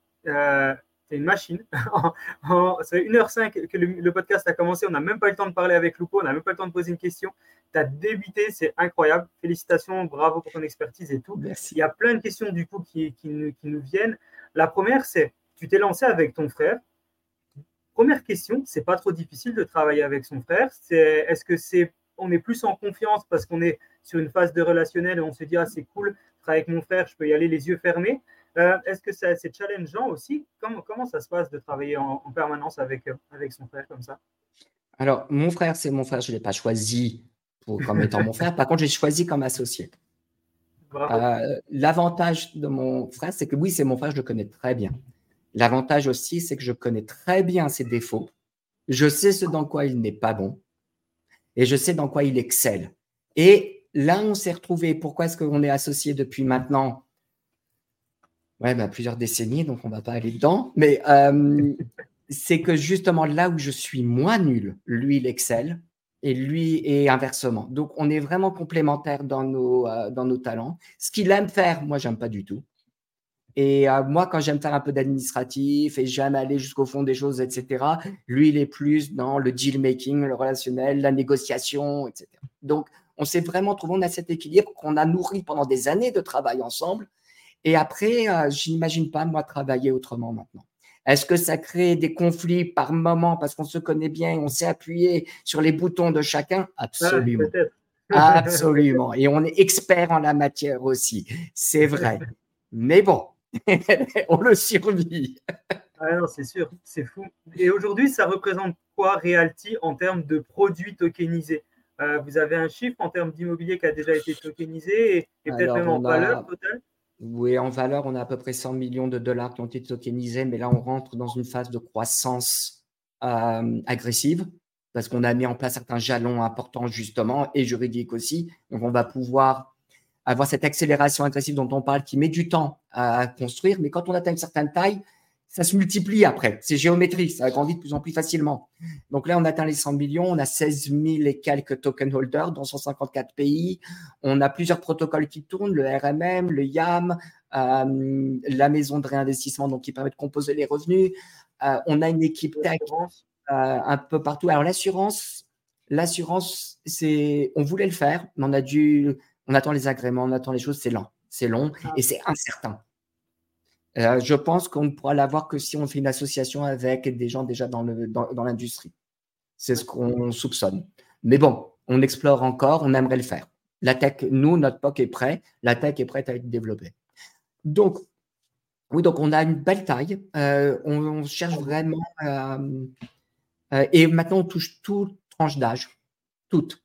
une machine. ça fait 1h05 que le, podcast a commencé. On n'a même pas eu le temps de parler avec Lupo. On n'a même pas eu le temps de poser une question. Tu as débuté. C'est incroyable. Félicitations. Bravo pour ton expertise et tout. Merci. Il y a plein de questions du coup qui, qui, nous, qui nous viennent. La première, c'est tu t'es lancé avec ton frère. Première question, c'est pas trop difficile de travailler avec son frère. C'est est-ce que c'est on est plus en confiance parce qu'on est sur une phase de relationnel et on se dit ah c'est cool, travailler avec mon frère, je peux y aller les yeux fermés. Euh, est-ce que c'est challengeant aussi? Comment, comment ça se passe de travailler en, permanence avec, euh, avec son frère comme ça? Alors, mon frère, c'est mon frère. Je ne l'ai pas choisi pour, comme étant mon frère. Par contre, j'ai choisi comme associé. Euh, l'avantage de mon frère, c'est que oui, c'est mon frère, je le connais très bien. L'avantage aussi, c'est que je connais très bien ses défauts. Je sais ce dans quoi il n'est pas bon et je sais dans quoi il excelle. Et là, on s'est retrouvé. Pourquoi est-ce qu'on est associé depuis maintenant? Ouais, bah, plusieurs décennies, donc on ne va pas aller dedans. Mais euh, c'est que justement là où je suis moins nul, lui, il excelle et lui et inversement. Donc on est vraiment complémentaires dans nos, euh, dans nos talents. Ce qu'il aime faire, moi, j'aime pas du tout. Et euh, moi, quand j'aime faire un peu d'administratif et j'aime aller jusqu'au fond des choses, etc., lui, il est plus dans le deal making, le relationnel, la négociation, etc. Donc, on s'est vraiment trouvé, on a cet équilibre qu'on a nourri pendant des années de travail ensemble et après, euh, je n'imagine pas, moi, travailler autrement maintenant. Est-ce que ça crée des conflits par moment parce qu'on se connaît bien et on s'est appuyé sur les boutons de chacun? Absolument. Absolument. Et on est expert en la matière aussi. C'est vrai. Mais bon, on le survit. Ah non, c'est sûr, c'est fou. Et aujourd'hui, ça représente quoi Realty en termes de produits tokenisés? Euh, Vous avez un chiffre en termes d'immobilier qui a déjà été tokenisé et, peut-être même en valeur totale? Oui, en valeur, on a à peu près 100 millions de dollars qui ont été tokenisés, mais là, on rentre dans une phase de croissance euh, agressive parce qu'on a mis en place certains jalons importants, justement, et juridiques aussi. Donc, on va pouvoir avoir cette accélération agressive dont on parle qui met du temps à construire, mais quand on atteint une certaine taille, ça se multiplie après. C'est géométrique, ça grandit de plus en plus facilement. Donc là, on atteint les 100 millions, on a 16 000 et quelques token holders dans 154 pays. On a plusieurs protocoles qui tournent, le RMM, le YAM, euh, la maison de réinvestissement donc qui permet de composer les revenus. Euh, on a une équipe tech euh, un peu partout. Alors l'assurance, l'assurance, c'est, on voulait le faire, mais on a dû, on attend les agréments, on attend les choses, c'est lent, c'est long ah. et c'est incertain. Euh, je pense qu'on ne pourra l'avoir que si on fait une association avec des gens déjà dans, l'industrie. C'est ce qu'on soupçonne. Mais bon, on explore encore, on aimerait le faire. La tech, nous, notre POC est prêt, la tech est prête à être développée. Donc, oui, donc on a une belle taille, euh, on, cherche vraiment, euh, et maintenant on touche toutes tranches d'âge, toutes.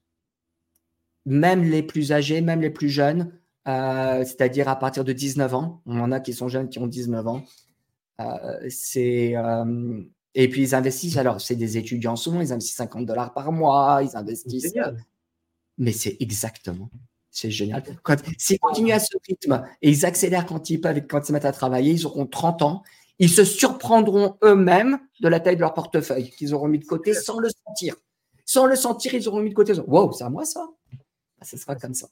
Même les plus âgés, même les plus jeunes, euh, c'est-à-dire à partir de 19 ans. On en a qui sont jeunes qui ont 19 ans. c'est et puis ils investissent. Alors c'est des étudiants souvent, ils investissent 50 dollars par mois, ils investissent. Mais c'est exactement. C'est génial. S'ils continuent à ce rythme et ils accélèrent quand ils peuvent, quand ils se mettent à travailler, ils auront 30 ans. Ils se surprendront eux-mêmes de la taille de leur portefeuille qu'ils auront mis de côté sans le sentir. Sans le sentir, ils auront mis de côté. Wow, c'est à moi ça? Bah, Ce sera comme ça.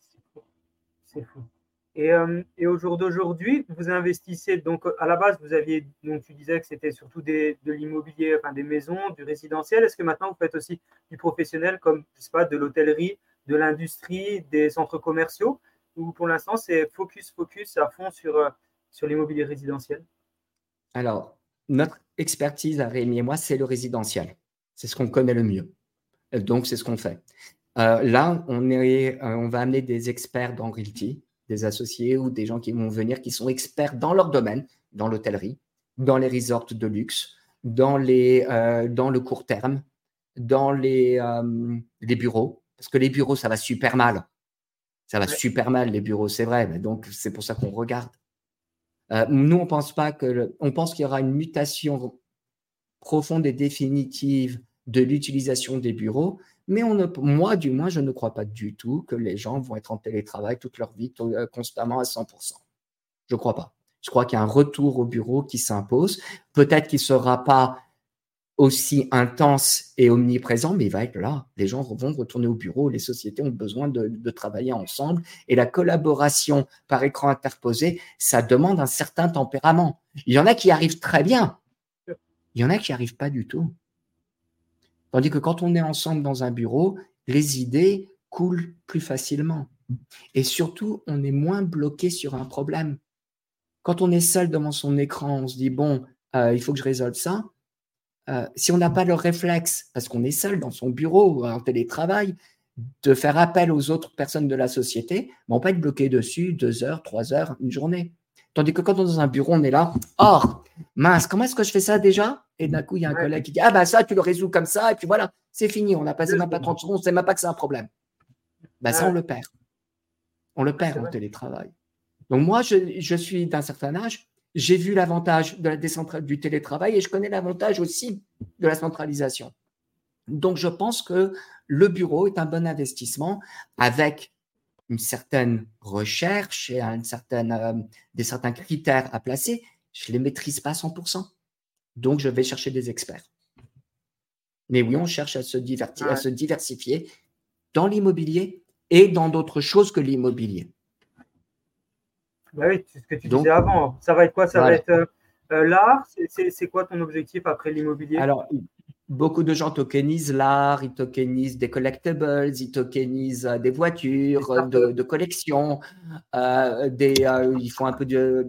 Euh, et, au jour d'aujourd'hui, vous investissez, donc à la base, vous aviez, donc tu disais que c'était surtout de l'immobilier, enfin des maisons, du résidentiel. Est-ce que maintenant vous faites aussi du professionnel comme, je sais pas, de l'hôtellerie, de l'industrie, des centres commerciaux Ou pour l'instant, c'est focus, focus à fond sur, euh, sur l'immobilier résidentiel? Alors, notre expertise à Rémi et moi, c'est le résidentiel. C'est ce qu'on connaît le mieux. Donc, c'est ce qu'on fait. Euh, là, on, est, on va amener des experts dans Realty des associés ou des gens qui vont venir qui sont experts dans leur domaine, dans l'hôtellerie, dans les resorts de luxe, dans, les, euh, dans le court terme, dans les, euh, les, bureaux. Parce que les bureaux, ça va super mal. Ça va super mal, les bureaux, c'est vrai. Mais donc, c'est pour ça qu'on regarde. Euh, nous, on pense pas que. on pense qu'il y aura une mutation profonde et définitive de l'utilisation des bureaux, mais moi, du moins, je ne crois pas du tout que les gens vont être en télétravail toute leur vie euh, constamment à 100%. Je ne crois pas. Je crois qu'il y a un retour au bureau qui s'impose. Peut-être qu'il ne sera pas aussi intense et omniprésent, mais il va être là. Les gens vont retourner au bureau, les sociétés ont besoin de, travailler ensemble et la collaboration par écran interposé, ça demande un certain tempérament. Il y en a qui arrivent très bien, il y en a qui arrivent pas du tout. Tandis que quand on est ensemble dans un bureau, les idées coulent plus facilement. Et surtout, on est moins bloqué sur un problème. Quand on est seul devant son écran, on se dit, bon, euh, il faut que je résolve ça. Euh, si on n'a pas le réflexe, parce qu'on est seul dans son bureau ou en télétravail, de faire appel aux autres personnes de la société, on peut être bloqué dessus deux heures, trois heures, une journée. Tandis que quand on est dans un bureau, on est là, oh, mince, comment est-ce que je fais ça déjà? Et d'un coup, il y a un collègue qui dit, ah ben ça, tu le résous comme ça, et puis voilà, c'est fini, on a passé même pas 30 secondes, on ne sait même pas que c'est un problème. Ben ça, on le perd. On le perd en télétravail. Donc moi, je, suis d'un certain âge, j'ai vu l'avantage de la du télétravail et je connais l'avantage aussi de la centralisation. Donc je pense que le bureau est un bon investissement avec une certaine recherche et une certaine, euh, des certains critères à placer, je ne les maîtrise pas à 100%. Donc, je vais chercher des experts. Mais oui, on cherche à se, à se diversifier dans l'immobilier et dans d'autres choses que l'immobilier. Bah oui, c'est ce que tu disais avant. Ça va être quoi? Ça va être euh, euh, l'art? C'est quoi ton objectif après l'immobilier? Alors, Beaucoup de gens tokenisent l'art, ils tokenisent des collectibles, ils tokenisent euh, des voitures de, collection, euh, des, ils font un peu de.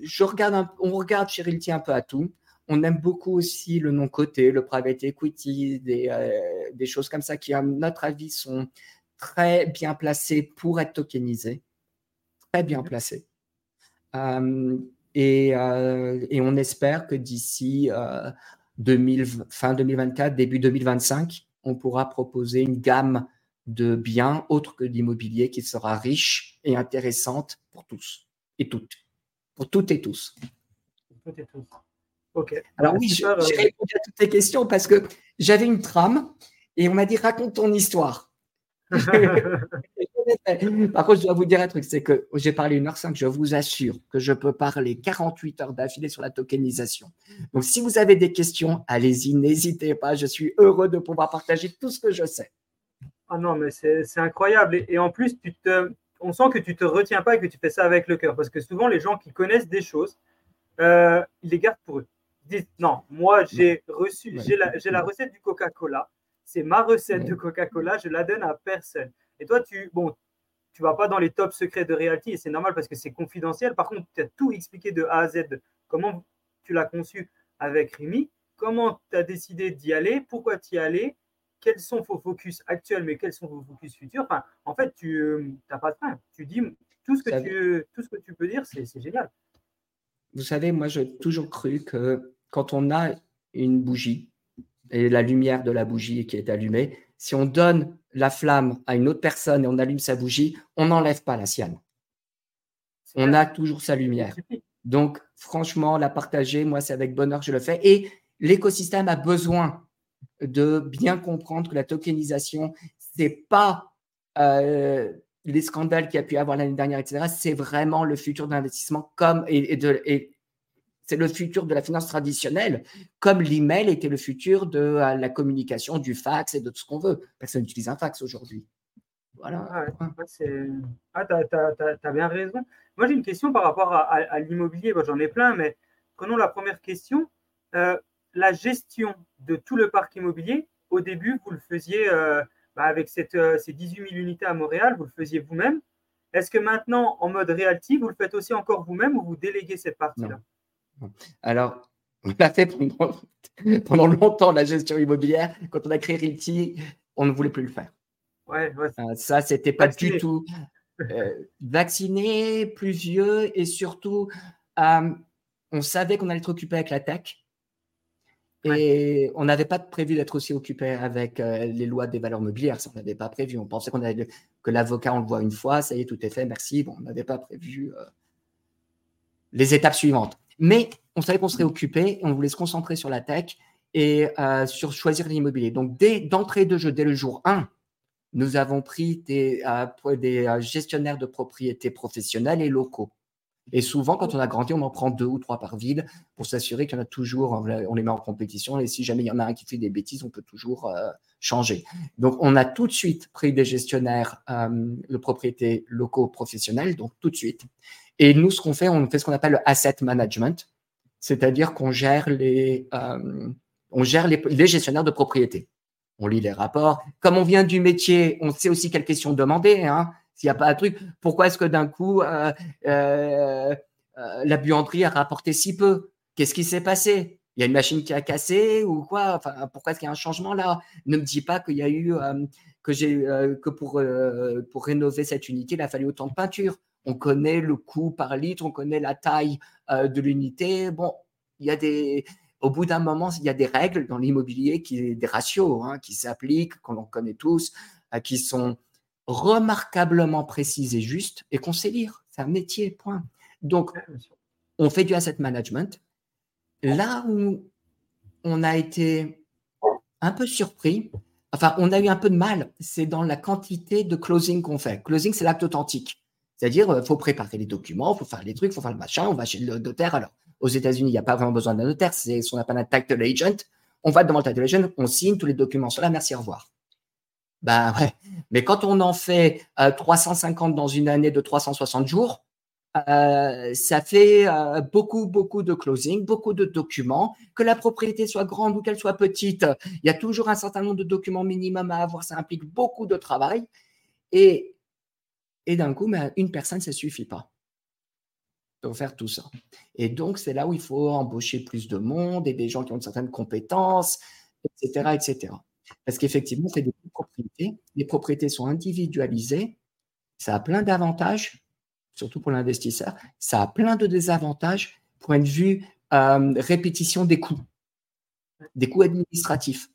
je regarde on regarde chez Realty un peu à tout. On aime beaucoup aussi le non-côté, le private equity, des, des, choses comme ça qui, à notre avis, sont très bien placées pour être tokenisées. Très bien placées. et, et, on espère que d'ici fin 2024, début 2025, on pourra proposer une gamme de biens autres que l'immobilier qui sera riche et intéressante pour tous et toutes. Pour toutes et tous. Toutes et tous. Alors oui, j'ai répondu à toutes tes questions parce que j'avais une trame et on m'a dit raconte ton histoire. Par contre, je dois vous dire un truc, c'est que j'ai parlé une heure cinq, je vous assure que je peux parler 48 heures d'affilée sur la tokenisation. Donc, si vous avez des questions, allez-y, n'hésitez pas. Je suis heureux de pouvoir partager tout ce que je sais. Ah non, mais c'est incroyable. Et, en plus, tu te, on sent que tu ne te retiens pas et que tu fais ça avec le cœur. Parce que souvent, les gens qui connaissent des choses, euh, ils les gardent pour eux. Disent, non, moi, j'ai reçu, j'ai la, la recette du Coca-Cola. C'est ma recette de Coca-Cola, je la donne à personne. Et toi, tu bon, tu vas pas dans les top secrets de Realty et c'est normal parce que c'est confidentiel. Par contre, tu as tout expliqué de A à Z. Comment tu l'as conçu avec Rémi, comment tu as décidé d'y aller, pourquoi tu y allais, quels sont vos focus actuels, mais quels sont vos focus futurs? Enfin, en fait, tu n'as pas de fin. Tu dis tout ce que, tu, tout ce que tu peux dire, c'est génial. Vous savez, moi, j'ai toujours cru que quand on a une bougie et la lumière de la bougie qui est allumée, si on donne la flamme à une autre personne et on allume sa bougie, on n'enlève pas la sienne. On a toujours sa lumière. Donc, franchement, la partager, moi, c'est avec bonheur que je le fais. Et l'écosystème a besoin de bien comprendre que la tokenisation, c'est pas euh, les scandales qu'il y a pu avoir l'année dernière, etc. C'est vraiment le futur de l'investissement comme et, de, et c'est le futur de la finance traditionnelle, comme l'email était le futur de euh, la communication, du fax et de tout ce qu'on veut. Personne n'utilise un fax aujourd'hui. Voilà. Ah, ah tu as, bien raison. Moi, j'ai une question par rapport à, l'immobilier. J'en ai plein, mais prenons la première question. Euh, la gestion de tout le parc immobilier, au début, vous le faisiez euh, bah, avec cette, euh, ces 18 000 unités à Montréal, vous le faisiez vous-même. Est-ce que maintenant, en mode realty, vous le faites aussi encore vous-même ou vous déléguez cette partie-là? Alors, on l'a fait pendant, longtemps, la gestion immobilière. Quand on a créé Realty, on ne voulait plus le faire. Ouais, ouais. Euh, ça, c'était pas du tout vacciné, plus vieux et surtout, on savait qu'on allait être occupé avec la tech. Et on n'avait pas prévu d'être aussi occupé avec euh, les lois des valeurs mobilières. Ça, on n'avait pas prévu. On pensait qu'on avait, que l'avocat, on le voit une fois, ça y est, tout est fait, merci. Bon, on n'avait pas prévu euh, les étapes suivantes. Mais on savait qu'on serait occupé on voulait se concentrer sur la tech et euh, sur choisir l'immobilier. Donc, dès d'entrée de jeu, dès le jour 1, nous avons pris des, des gestionnaires de propriétés professionnels et locaux. Et souvent, quand on a grandi, on en prend deux ou trois par ville pour s'assurer qu'il y en a toujours, on les met en compétition. Et si jamais il y en a un qui fait des bêtises, on peut toujours euh, changer. Donc, on a tout de suite pris des gestionnaires euh, de propriété locaux professionnels, donc tout de suite. Et nous, ce qu'on fait, on fait ce qu'on appelle le asset management, c'est-à-dire qu'on gère les, euh, gère les, gestionnaires de propriété on lit les rapports. Comme on vient du métier, on sait aussi quelles questions demander. Hein. S'il n'y a pas un truc, pourquoi est-ce que d'un coup, euh, euh, la buanderie a rapporté si peu? Qu'est-ce qui s'est passé? Il y a une machine qui a cassé ou quoi? Pourquoi est-ce qu'il y a un changement là? Ne me dis pas que pour pour rénover cette unité, il a fallu autant de peinture. On connaît le coût par litre, on connaît la taille de l'unité. Bon, il y a des au bout d'un moment, il y a des règles dans l'immobilier, qui, des ratios hein, qui s'appliquent, qu'on connaît tous, qui sont remarquablement précise et juste et qu'on sait lire. C'est un métier, point. Donc, on fait du asset management. Là où on a été un peu surpris, enfin, on a eu un peu de mal, c'est dans la quantité de closing qu'on fait. Closing, c'est l'acte authentique. C'est-à-dire, il euh, faut préparer les documents, il faut faire les trucs, il faut faire le machin, on va chez le notaire. Alors, aux États-Unis, il n'y a pas vraiment besoin d'un notaire, c'est ce qu'on appelle un title agent. On va devant le title agent, on signe, tous les documents là, merci, au revoir. Ben ouais. Mais quand on en fait 350 euh, dans une année de 360 jours, euh, ça fait beaucoup, beaucoup de closing, beaucoup de documents. Que la propriété soit grande ou qu'elle soit petite, il y a toujours un certain nombre de documents minimum à avoir. Ça implique beaucoup de travail. Et, et d'un coup, ben, une personne, ça ne suffit pas pour faire tout ça. Et donc, c'est là où il faut embaucher plus de monde et des gens qui ont certaines compétences, etc., etc. Parce qu'effectivement, c'est des propriétés. Les propriétés sont individualisées. Ça a plein d'avantages, surtout pour l'investisseur. Ça a plein de désavantages, point de vue euh, répétition des coûts, des coûts administratifs.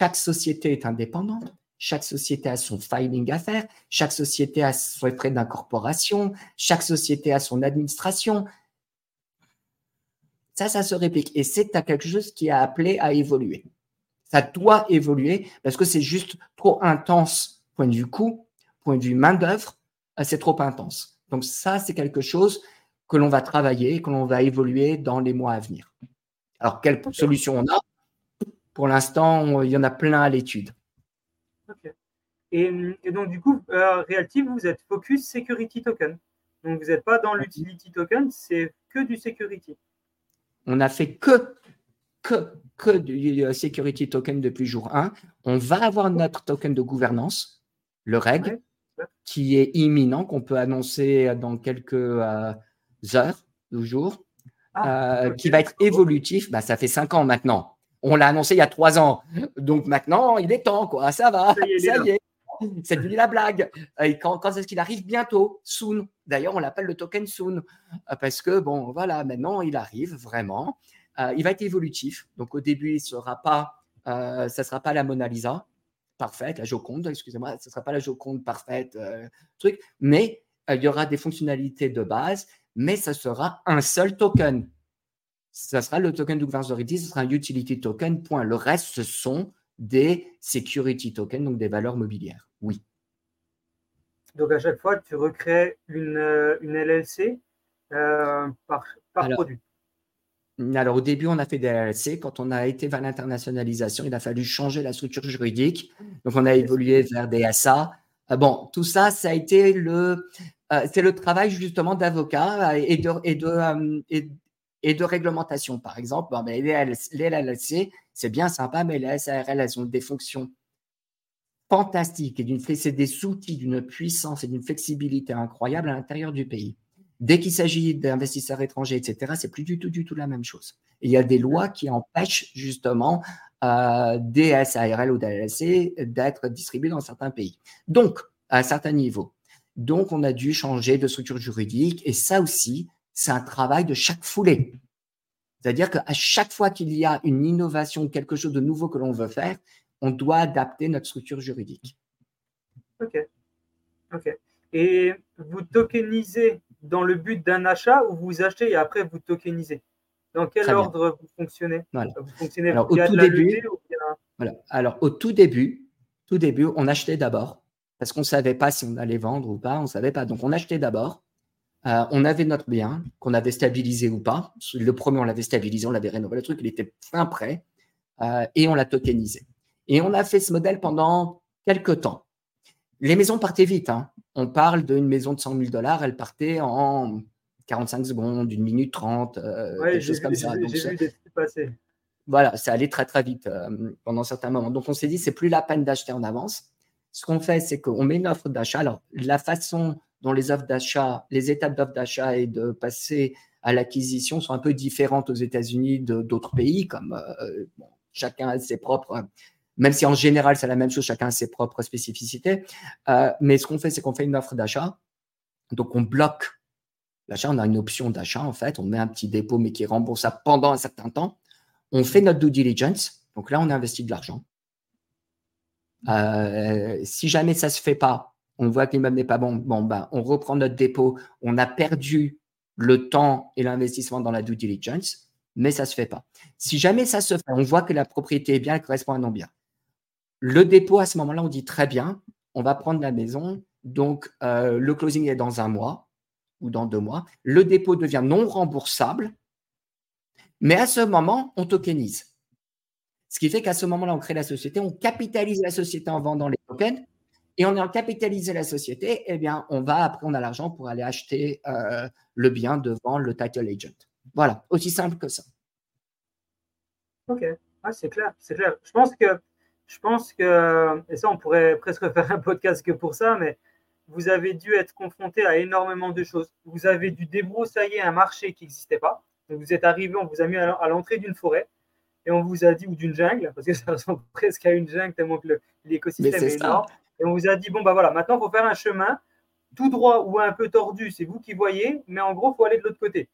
Chaque société est indépendante. Chaque société a son filing à faire. Chaque société a ses frais d'incorporation. Chaque société a son administration. Ça, ça se réplique. Et c'est quelque chose qui a appelé à évoluer. Ça doit évoluer parce que c'est juste trop intense, point de vue coût, point de vue main-d'œuvre, euh, c'est trop intense. Donc, ça, c'est quelque chose que l'on va travailler, que l'on va évoluer dans les mois à venir. Alors, quelle solution on a? Pour l'instant, il y en a plein à l'étude. Et, donc, du coup, euh, vous êtes focus security token. Donc, vous n'êtes pas dans l'utility token, c'est que du security. On n'a fait que que, que du euh, security token depuis jour 1. On va avoir notre token de gouvernance, le REG, qui est imminent, qu'on peut annoncer dans quelques euh, heures ou jours, ah, euh, qui va être évolutif. Bah, ça fait cinq ans maintenant. On l'a annoncé il y a trois ans. Donc maintenant, il est temps, quoi. Ça va. Ça y est. C'est devenu la blague. Et quand, quand est-ce qu'il arrive? Bientôt Soon. D'ailleurs, on l'appelle le token Soon. Parce que, bon, voilà, maintenant, il arrive vraiment. Euh, il va être évolutif. Donc au début, il sera pas, euh, ça sera pas la Mona Lisa parfaite, la Joconde, excusez-moi, ce sera pas la Joconde parfaite, euh, truc, mais il y aura des fonctionnalités de base, mais ce sera un seul token. Ce sera le token de gouvernance ce sera un utility token, point. Le reste, ce sont des security tokens, donc des valeurs mobilières. Oui. Donc à chaque fois, tu recrées une, euh, une LLC euh, par, par produit. Alors au début, on a fait des LLC. Quand on a été vers l'internationalisation, il a fallu changer la structure juridique. Donc on a évolué vers des SA. Euh, bon, tout ça, ça a été le, c'est le travail justement d'avocat et de, et, de, et, de réglementation. Par exemple, les, LLC, c'est bien sympa, mais les SARL, elles ont des fonctions fantastique et c'est des outils d'une puissance et d'une flexibilité incroyable à l'intérieur du pays. Dès qu'il s'agit d'investisseurs étrangers, etc., c'est plus du tout, du tout la même chose. il y a des lois qui empêchent justement euh, des SARL ou des LLC d'être distribués dans certains pays. Donc, à un certain niveau. Donc, on a dû changer de structure juridique et ça aussi, c'est un travail de chaque foulée. C'est-à-dire qu'à chaque fois qu'il y a une innovation, quelque chose de nouveau que l'on veut faire, on doit adapter notre structure juridique. OK. OK. Et vous tokenisez dans le but d'un achat ou vous achetez et après vous tokenisez? Dans quel ordre vous fonctionnez? Vous fonctionnez Alors, au tout début, voilà. Alors, au tout début, tout début, on achetait d'abord parce qu'on ne savait pas si on allait vendre ou pas, on ne savait pas. Donc, on achetait d'abord. Euh, on avait notre bien qu'on avait stabilisé ou pas. Le premier, on l'avait stabilisé, on l'avait rénové. Le truc, il était fin prêt euh, et on l'a tokenisé. Et on a fait ce modèle pendant quelques temps. Les maisons partaient vite. Hein. On parle d'une maison de 100 000 dollars, elle partait en 45 secondes, une minute 30, euh, quelque chose comme ça. J'ai vu des passer. Voilà, ça allait très très vite euh, pendant certains moments. Donc on s'est dit, c'est plus la peine d'acheter en avance. Ce qu'on fait, c'est qu'on met une offre d'achat. Alors la façon dont les offres d'achat, les étapes d'offre d'achat et de passer à l'acquisition sont un peu différentes aux États-Unis d'autres pays, comme euh, chacun a ses propres même si en général c'est la même chose, chacun a ses propres spécificités. Euh, mais ce qu'on fait, c'est qu'on fait une offre d'achat. Donc on bloque l'achat, on a une option d'achat en fait, on met un petit dépôt mais qui est remboursable pendant un certain temps. On fait notre due diligence. Donc là, on investit de l'argent. Euh, si jamais ça ne se fait pas, on voit que l'immeuble n'est pas bon, bon ben, on reprend notre dépôt, on a perdu le temps et l'investissement dans la due diligence, mais ça ne se fait pas. Si jamais ça se fait, on voit que la propriété est bien, elle correspond à non bien. Le dépôt, à ce moment-là, on dit très bien, on va prendre la maison. Donc, euh, le closing est dans un mois ou dans deux mois. Le dépôt devient non remboursable. Mais à ce moment, on tokenise. Ce qui fait qu'à ce moment-là, on crée la société, on capitalise la société en vendant les tokens. Et en ayant capitalisé la société, eh bien, on va, après, on a l'argent pour aller acheter euh, le bien devant le title agent. Voilà, aussi simple que ça. Ok, ah, c'est clair, c'est clair. Je pense que je pense que, et ça on pourrait presque faire un podcast que pour ça, mais vous avez dû être confronté à énormément de choses. Vous avez dû débroussailler un marché qui n'existait pas. Donc vous êtes arrivé, on vous a mis à l'entrée d'une forêt et on vous a dit, ou d'une jungle, parce que ça ressemble presque à une jungle tellement que l'écosystème est, énorme. Et on vous a dit, bon, bah voilà, maintenant il faut faire un chemin tout droit ou un peu tordu, c'est vous qui voyez, mais en gros, il faut aller de l'autre côté.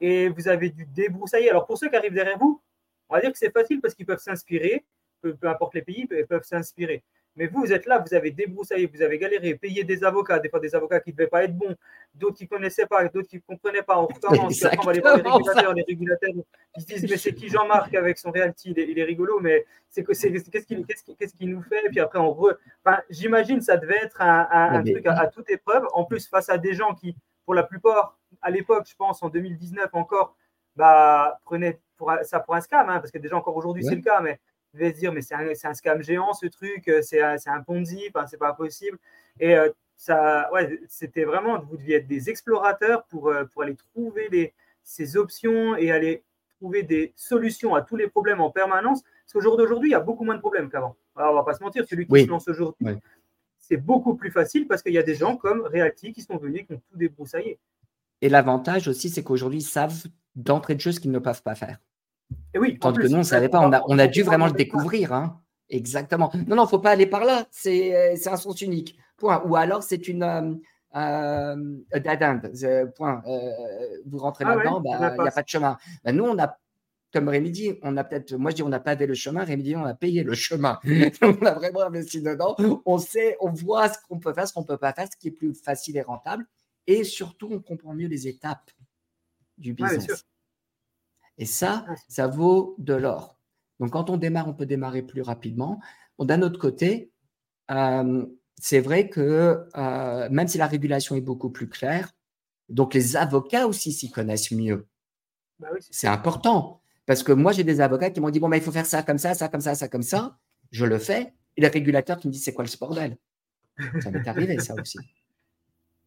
Et vous avez dû débroussailler. Alors pour ceux qui arrivent derrière vous, on va dire que c'est facile parce qu'ils peuvent s'inspirer peu, importe les pays, peuvent s'inspirer. Mais vous, vous êtes là, vous avez débroussaillé, vous avez galéré, payé des avocats, des fois des avocats qui ne devaient pas être bons, d'autres qui ne connaissaient pas, d'autres qui ne compreneient pas. On recommence, on va aller voir les régulateurs, les régulateurs, ils se disent, mais c'est qui Jean-Marc avec son realty, il est, rigolo, mais c'est qu'est-ce qu'il qu'est-ce qu'il nous fait? Et puis après, on re... enfin, j'imagine ça devait être un, truc à, toute épreuve. En plus, face à des gens qui, pour la plupart, à l'époque, je pense, en 2019 encore, bah, prenaient pour, ça pour un scam, hein, parce que déjà encore aujourd'hui, c'est le cas, mais devait se dire mais c'est un, un, scam géant ce truc, euh, c'est un, Ponzi, enfin, c'est pas possible. Et euh, ça, ouais, c'était vraiment, vous deviez être des explorateurs pour, euh, pour aller trouver les, ces options et aller trouver des solutions à tous les problèmes en permanence. Parce qu'au jour d'aujourd'hui, il y a beaucoup moins de problèmes qu'avant. Alors, on va pas se mentir, celui qui se lance aujourd'hui, c'est beaucoup plus facile parce qu'il y a des gens comme Reacti qui sont venus, qui ont tout débroussaillé. Et l'avantage aussi, c'est qu'aujourd'hui, ils savent d'entrée de jeu ce qu'ils ne peuvent pas faire. Et oui, Tant que nous, on ne savait pas. On a, on a dû vraiment le découvrir. Hein. Exactement. Non, non, il ne faut pas aller par là. C'est un sens unique. Point. Ou alors, c'est une. Euh, euh, point. Euh, vous rentrez ah là-dedans, bah, il n'y a pas de chemin. Bah, nous, on a, comme Rémi dit, on a peut-être, moi je dis, on n'a pas fait le chemin. Rémi dit, on a payé le chemin. on a vraiment investi dedans. On sait, on voit ce qu'on peut faire, ce qu'on ne peut pas faire, ce qui est plus facile et rentable. Et surtout, on comprend mieux les étapes du business. Et ça, ça vaut de l'or. Donc, quand on démarre, on peut démarrer plus rapidement. D'un autre côté, euh, c'est vrai que euh, même si la régulation est beaucoup plus claire, donc les avocats aussi s'y connaissent mieux. Bah c'est important. Parce que moi, j'ai des avocats qui m'ont dit, bon, bah, il faut faire ça comme ça, ça comme ça, ça comme ça. Je le fais. Et le régulateur qui me dit, c'est quoi le bordel? Ça m'est arrivé, ça aussi.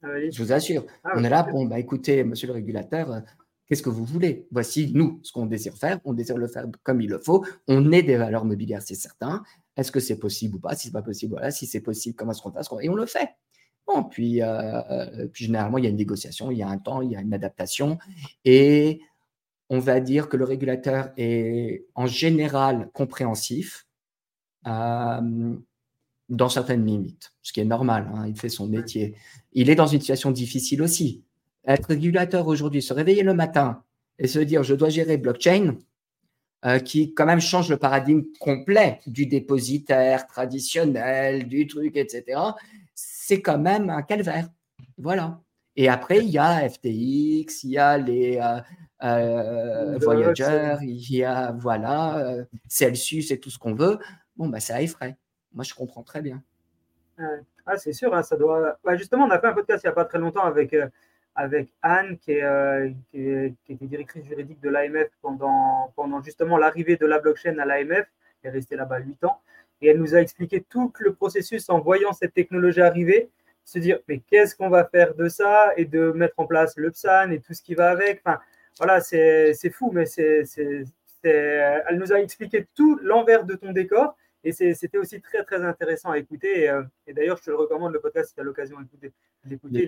Ah Je vous assure. Ah on est là, bon, bah, écoutez, monsieur le régulateur, qu'est-ce que vous voulez? Voici, nous, ce qu'on désire faire. On désire le faire comme il le faut. On est des valeurs mobilières, c'est certain. Est-ce que c'est possible ou pas? Si c'est pas possible, voilà. Si c'est possible, comment est-ce qu'on passe Et on le fait. Bon, puis, euh, euh, puis généralement, il y a une négociation, il y a un temps, il y a une adaptation. Et on va dire que le régulateur est en général compréhensif euh, dans certaines limites, ce qui est normal, hein, il fait son métier. Il est dans une situation difficile aussi. Être régulateur aujourd'hui, se réveiller le matin et se dire je dois gérer blockchain, euh, qui quand même change le paradigme complet du dépositaire traditionnel, du truc, etc., c'est quand même un calvaire. Voilà. Et après, il y a FTX, il y a les euh, euh Voyager, il y a voilà, euh, Celsius et tout ce qu'on veut. Bon, bah, ça effraie. Moi, je comprends très bien. Ah, c'est sûr, hein, ça doit. Bah, justement, on a fait un podcast il n'y a pas très longtemps avec, avec Anne, qui, est, qui, était directrice juridique de l'AMF pendant, pendant justement l'arrivée de la blockchain à l'AMF. Elle est restée là-bas 8 ans. Et elle nous a expliqué tout le processus en voyant cette technologie arriver se dire mais qu'est-ce qu'on va faire de ça et de mettre en place le PSAN et tout ce qui va avec. Enfin, voilà, c'est fou, mais c'est, elle nous a expliqué tout l'envers de ton décor et c'était aussi très très intéressant à écouter. Et, euh, d'ailleurs, je te le recommande le podcast si tu as l'occasion d'écouter.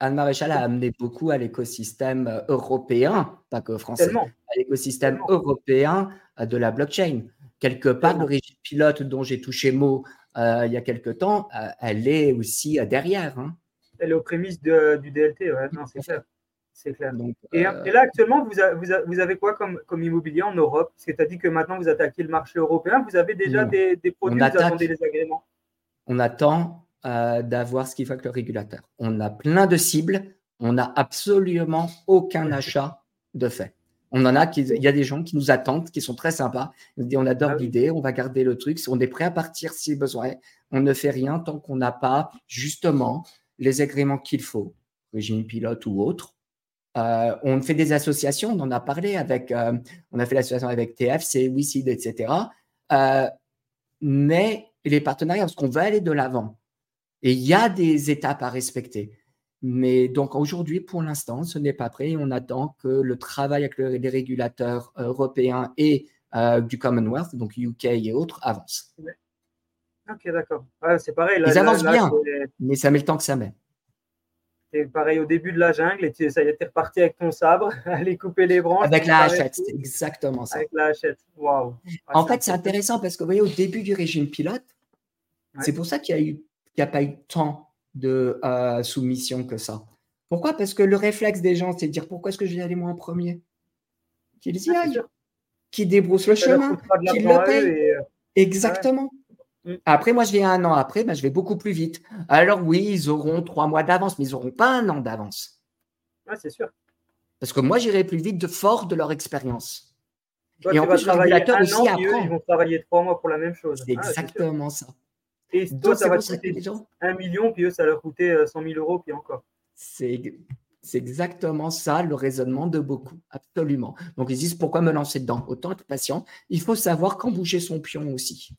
Anne Maréchal a amené beaucoup à l'écosystème euh, européen, pas que français, à l'écosystème européen euh, de la blockchain. Quelque part, le régime pilote dont j'ai touché mot il y a quelque temps, elle est aussi derrière. Hein. Elle est aux prémices du DLT, ouais. non, c'est clair. C'est clair. et, là, actuellement, vous, vous, avez quoi comme, comme, immobilier en Europe? Parce que maintenant vous attaquez le marché européen. Vous avez déjà des, produits, on vous attendez les agréments? On attend euh, d'avoir ce qu'il faut avec le régulateur. On a plein de cibles. On n'a absolument aucun achat de fait. On en a, qui, il y a des gens qui nous attendent, qui sont très sympas. Disent on adore ah l'idée, on va garder le truc. On est prêt à partir si besoin. On ne fait rien tant qu'on n'a pas justement les agréments qu'il faut, régime pilote ou autre. Euh, on fait des associations, on en a parlé avec, euh, on a fait l'association avec TFC, WICID, etc. Euh, mais les partenariats, parce qu'on veut aller de l'avant. Et il y a des étapes à respecter. Mais donc aujourd'hui, pour l'instant, ce n'est pas prêt. On attend que le travail avec les régulateurs européens et du Commonwealth, donc UK et autres, avance. Ok, d'accord. c'est pareil. Ils avancent bien, mais ça met le temps que ça met. C'est pareil au début de la jungle et tu, ça y est, reparti avec ton sabre, aller couper les branches. Avec la hachette, c'est exactement ça. Avec la hachette, waouh. en fait, c'est intéressant parce que vous voyez, au début du régime pilote, c'est pour ça qu'il n'y a, a, pas eu tant de euh, soumission que ça. Pourquoi? Parce que le réflexe des gens, c'est de dire pourquoi est-ce que je vais aller moi en premier? Qu'ils y aillent, qu'ils débroussent le chemin, qu'ils le payent. Euh, Exactement. Mm. Après, moi, je viens un an après, ben, je vais beaucoup plus vite. Alors oui, ils auront trois mois d'avance, mais ils n'auront pas un an d'avance. Oui, c'est sûr. Parce que moi, j'irai plus vite de fort de leur expérience. Et en plus, le régulateur aussi apprend. Ils vont travailler trois mois pour la même chose. C'est ah, exactement ça. Et toi, ça va coûter un million, puis eux, ça leur coûter 100 000 euros, puis encore. C'est exactement ça le raisonnement de beaucoup, absolument. Donc ils disent pourquoi me lancer dedans? Autant être patient. Il faut savoir quand bouger son pion aussi.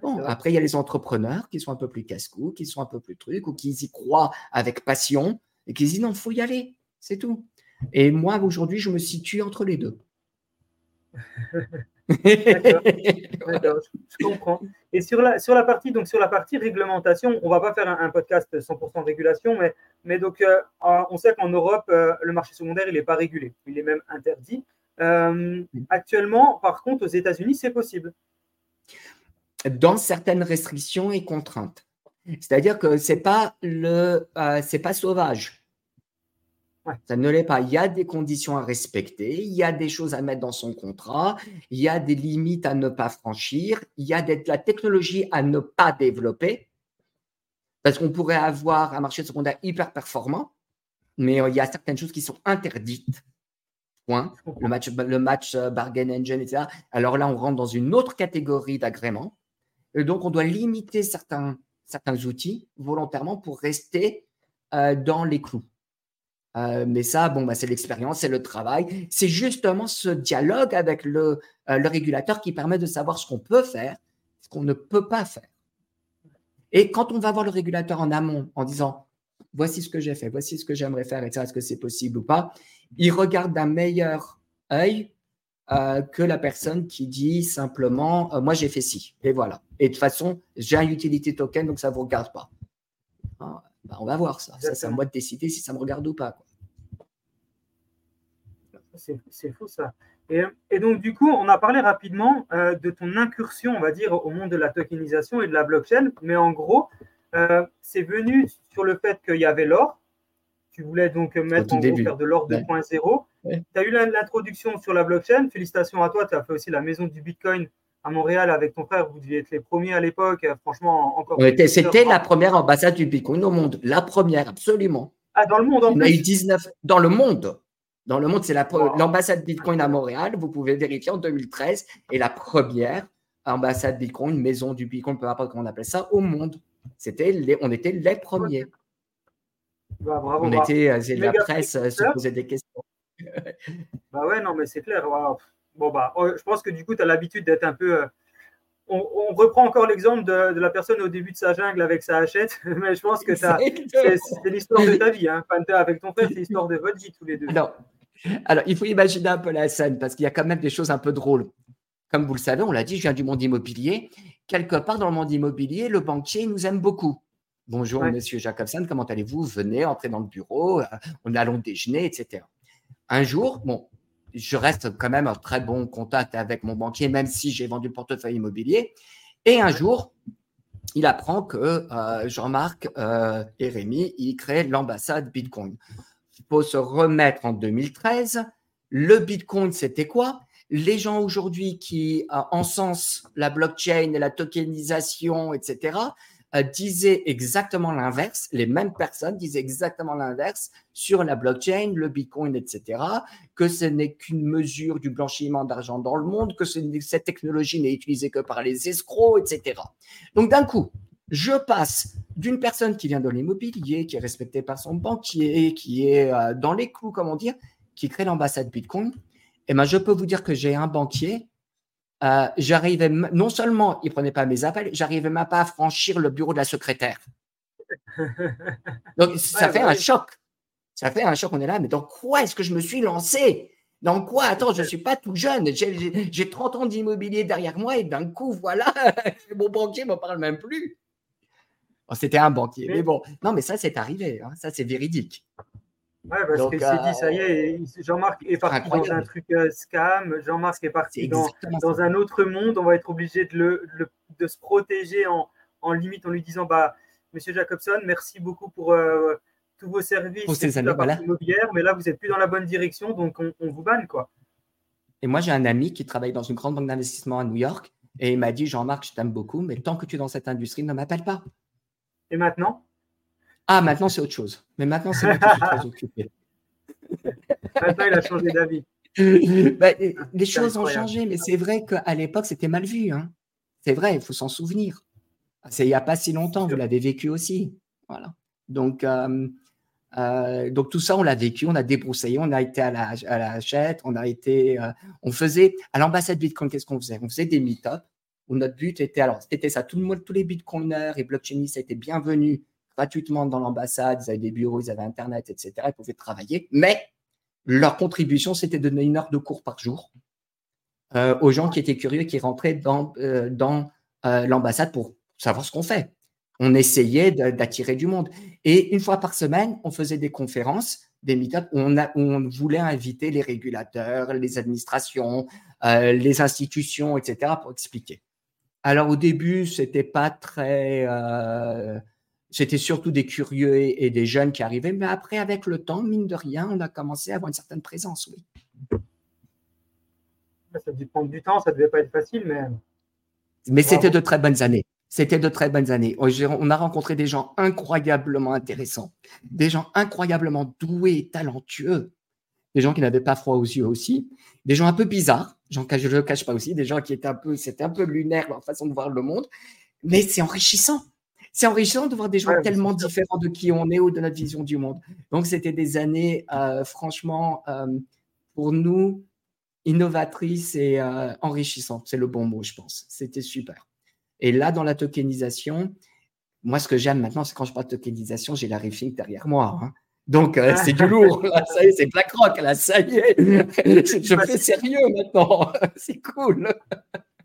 Bon, après, il y a les entrepreneurs qui sont un peu plus casse-cou, qui sont un peu plus trucs, ou qui y croient avec passion et qui disent non, il faut y aller, c'est tout. Et moi, aujourd'hui, je me situe entre les deux. D'accord, je comprends. Et sur la, sur la partie donc sur la partie réglementation, on va pas faire un, podcast 100% régulation, mais, mais donc euh, on sait qu'en Europe, euh, le marché secondaire, il n'est pas régulé, il est même interdit. Euh, actuellement, par contre, aux États-Unis, c'est possible dans certaines restrictions et contraintes. C'est-à-dire que c'est pas le, c'est pas sauvage. Ça ne l'est pas. Il y a des conditions à respecter, il y a des choses à mettre dans son contrat, il y a des limites à ne pas franchir, il y a de la technologie à ne pas développer, parce qu'on pourrait avoir un marché secondaire hyper performant, mais il y a certaines choses qui sont interdites. Point. Le match, le match bargain engine, etc. Alors là, on rentre dans une autre catégorie d'agrément. Et donc, on doit limiter certains, certains outils volontairement pour rester dans les clous. Euh, mais ça, bon, bah, c'est l'expérience, c'est le travail. C'est justement ce dialogue avec le, euh, le régulateur qui permet de savoir ce qu'on peut faire, ce qu'on ne peut pas faire. Et quand on va voir le régulateur en amont en disant voici ce que j'ai fait, voici ce que j'aimerais faire, etc., est-ce que c'est possible ou pas, il regarde d'un meilleur œil euh, que la personne qui dit simplement moi j'ai fait ci, et voilà. Et de toute façon, j'ai un utility token, donc ça ne vous regarde pas. Ah, bah, on va voir ça. Ça, c'est à moi de décider si ça me regarde ou pas. C'est fou ça. Et, donc, du coup, on a parlé rapidement euh, de ton incursion, on va dire, au monde de la tokenisation et de la blockchain. Mais en gros, euh, c'est venu sur le fait qu'il y avait l'or. Tu voulais donc mettre en gros, faire de l'or 2.0. Tu as eu l'introduction sur la blockchain. Félicitations à toi. Tu as fait aussi la maison du Bitcoin à Montréal avec ton frère. Vous deviez être les premiers à l'époque. Franchement, encore. C'était la première ambassade du Bitcoin au monde. La première, absolument. Ah, dans le monde en plus. Il y a eu 19 dans le monde. Dans le monde, c'est l'ambassade Bitcoin à Montréal. Vous pouvez vérifier en 2013. Et la première ambassade Bitcoin, maison du Bitcoin, peu importe comment on appelle ça, au monde. C'était on était les premiers. Bah, on était, euh, la presse euh, se posait des questions. bah ouais, non, mais c'est clair. Bon, bah, oh, je pense que du coup, tu as l'habitude d'être un peu. Euh, on, reprend encore l'exemple de, la personne au début de sa jungle avec sa hachette, mais je pense que c'est l'histoire de ta vie. Hein. avec ton frère, c'est l'histoire de votre vie tous les deux. Alors, il faut imaginer un peu la scène parce qu'il y a quand même des choses un peu drôles. Comme vous le savez, on l'a dit, je viens du monde immobilier. Quelque part dans le monde immobilier, le banquier nous aime beaucoup. Bonjour, monsieur Jacobson, comment allez-vous? Venez, entrez dans le bureau, euh, on allons déjeuner, etc. Un jour, bon, je reste quand même en très bon contact avec mon banquier, même si j'ai vendu le portefeuille immobilier. Et un jour, il apprend que euh, Jean-Marc euh, et Rémi, ils créent l'ambassade Bitcoin faut se remettre en 2013. Le Bitcoin, c'était quoi? Les gens aujourd'hui qui euh, encensent la blockchain et la tokenisation, etc., euh, disaient exactement l'inverse. Les mêmes personnes disaient exactement l'inverse sur la blockchain, le Bitcoin, etc., que ce n'est qu'une mesure du blanchiment d'argent dans le monde, que cette technologie n'est utilisée que par les escrocs, etc. Donc d'un coup, je passe d'une personne qui vient de l'immobilier, qui est respectée par son banquier, qui est euh, dans les clous, comment dire, qui crée l'ambassade Bitcoin. Et eh ben, je peux vous dire que j'ai un banquier. Euh, j'arrivais non seulement il prenait pas mes appels, j'arrivais même pas à franchir le bureau de la secrétaire. Donc ça fait un choc. Ça fait un choc. On est là, mais dans quoi est-ce que je me suis lancé? Dans quoi? Attends, je ne suis pas tout jeune. J'ai 30 ans d'immobilier derrière moi et d'un coup, voilà, mon banquier ne me parle même plus. Oh, c'était un banquier. Mais bon, non, mais ça, c'est arrivé. Hein. Ça, c'est véridique. Ouais, parce qu'il s'est dit, ça y est, Jean-Marc est parti dans un truc euh, scam, Jean-Marc est parti dans, dans un autre monde, on va être obligé de, le, de se protéger en, en, limite en lui disant, bah, Monsieur Jacobson, merci beaucoup pour euh, tous vos services pour ces années, voilà. immobilière, mais là, vous n'êtes plus dans la bonne direction, donc on, on vous banne, quoi. Et moi, j'ai un ami qui travaille dans une grande banque d'investissement à New York, et il m'a dit, Jean-Marc, je t'aime beaucoup, mais tant que tu es dans cette industrie, ne m'appelle pas. Et maintenant? Ah, maintenant, c'est autre chose. Mais maintenant, c'est moi qui suis très occupé. maintenant, il a changé d'avis. Bah, les choses ont changé, mais c'est vrai qu'à l'époque, c'était mal vu. Hein. C'est vrai, il faut s'en souvenir. C'est il n'y a pas si longtemps, vous l'avez vécu aussi. Voilà. Donc, euh, euh, donc tout ça, on l'a vécu, on a débroussaillé, on a été à la, à la hachette, on a été, euh, on faisait à l'ambassade Bitcoin, qu'est-ce qu'on faisait? On faisait des meet-up où notre but était, alors c'était ça, tout le monde, tous les bitcoiners et blockchainistes étaient bienvenus gratuitement dans l'ambassade, ils avaient des bureaux, ils avaient Internet, etc., ils pouvaient travailler, mais leur contribution, c'était de donner une heure de cours par jour euh, aux gens qui étaient curieux qui rentraient dans, euh, euh, l'ambassade pour savoir ce qu'on fait. On essayait d'attirer du monde. Et une fois par semaine, on faisait des conférences, des meet-ups où on voulait inviter les régulateurs, les administrations, les institutions, etc., pour expliquer. Alors au début, c'était pas très, euh, c'était surtout des curieux et, des jeunes qui arrivaient, mais après, avec le temps, mine de rien, on a commencé à avoir une certaine présence, oui. Ça dû prendre du temps, ça devait pas être facile, mais. Mais c'était de très bonnes années. C'était de très bonnes années. On a rencontré des gens incroyablement intéressants, des gens incroyablement doués et talentueux, des gens qui n'avaient pas froid aux yeux aussi, des gens un peu bizarres, je ne le cache pas aussi, des gens qui étaient un peu, c'était un peu lunaire leur façon de voir le monde, mais c'est enrichissant. C'est enrichissant de voir des gens tellement différents de qui on est ou de notre vision du monde. Donc, c'était des années, euh, franchement, euh, pour nous, innovatrices et euh, enrichissantes. C'est le bon mot, je pense. C'était super. Et là, dans la tokenisation, moi, ce que j'aime maintenant, c'est quand je parle de tokenisation, j'ai la riffing derrière moi. Hein. Donc, euh, c'est du lourd. ça y est, c'est BlackRock. Là, ça y est. je fais sérieux maintenant. c'est cool.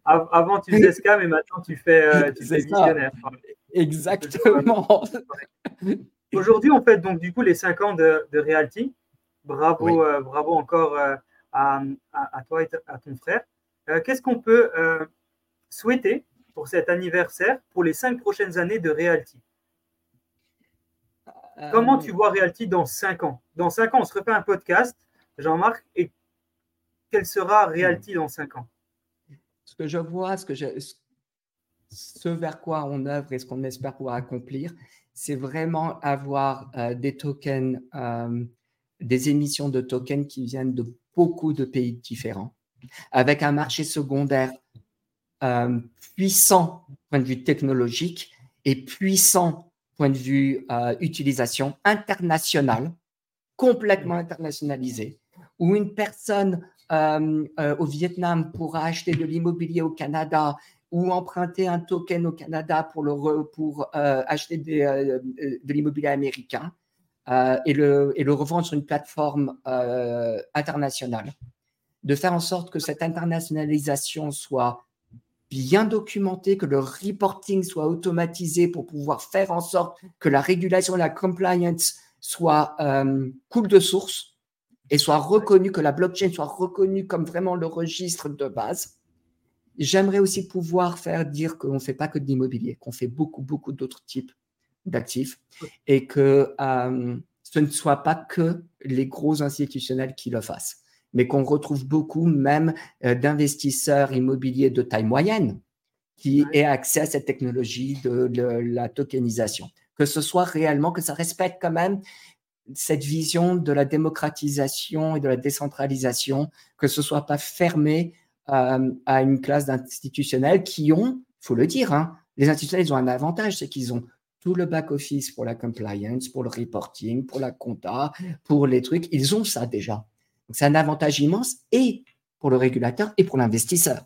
Avant, tu faisais scam et maintenant, tu fais, euh, tu fais visionnaire. Exactement. Aujourd'hui, on fait donc du coup les 5 ans de, de Realty. Bravo, euh, bravo encore à, à, toi et à ton frère. Qu'est-ce qu'on peut souhaiter pour cet anniversaire pour les 5 prochaines années de Realty Comment tu vois Realty dans 5 ans? Dans 5 ans, on se refait un podcast, Jean-Marc, et quel sera Realty dans 5 ans? Ce que je vois, ce, que je, ce vers quoi on œuvre et ce qu'on espère pouvoir accomplir, c'est vraiment avoir euh, des tokens, euh, des émissions de tokens qui viennent de beaucoup de pays différents, avec un marché secondaire euh, puissant point de vue technologique et puissant point de vue euh, utilisation internationale, complètement internationalisée, où une personne euh, euh, au Vietnam pourra acheter de l'immobilier au Canada ou emprunter un token au Canada pour, le pour acheter de l'immobilier américain et, le, et le revendre sur une plateforme internationale. De faire en sorte que cette internationalisation soit bien documenté, que le reporting soit automatisé pour pouvoir faire en sorte que la régulation la compliance soit euh, de source et soit reconnue, que la blockchain soit reconnue comme vraiment le registre de base. J'aimerais aussi pouvoir faire dire qu'on ne fait pas que de l'immobilier, qu'on fait beaucoup, beaucoup d'autres types d'actifs et que euh, ce ne soit pas que les gros institutionnels qui le fassent mais qu'on retrouve beaucoup même euh, d'investisseurs immobiliers de taille moyenne qui aient accès à cette technologie de, la tokenisation. Que ce soit réellement, que ça respecte quand même cette vision de la démocratisation et de la décentralisation, que ce soit pas fermé euh, à une classe d'institutionnels qui ont, faut le dire, hein, les institutionnels ils ont un avantage, c'est qu'ils ont tout le back-office pour la compliance, pour le reporting, pour la compta, pour les trucs, ils ont ça déjà c'est un avantage immense et pour le régulateur et pour l'investisseur.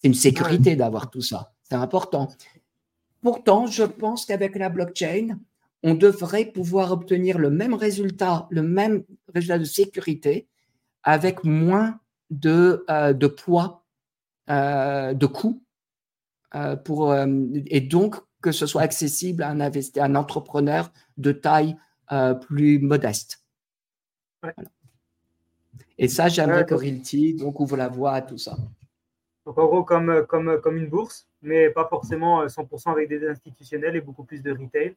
C'est une sécurité d'avoir tout ça. C'est important. Pourtant, je pense qu'avec la blockchain, on devrait pouvoir obtenir le même résultat, le même résultat de sécurité avec moins de, euh, de poids, euh, de coûts, euh, pour, et donc que ce soit accessible à un, à un entrepreneur de taille plus modeste. Et ça, j'aimerais que Realty donc, ouvre la voie à tout ça. Donc, en gros, comme, comme, comme une bourse, mais pas forcément 100% avec des institutionnels et beaucoup plus de retail,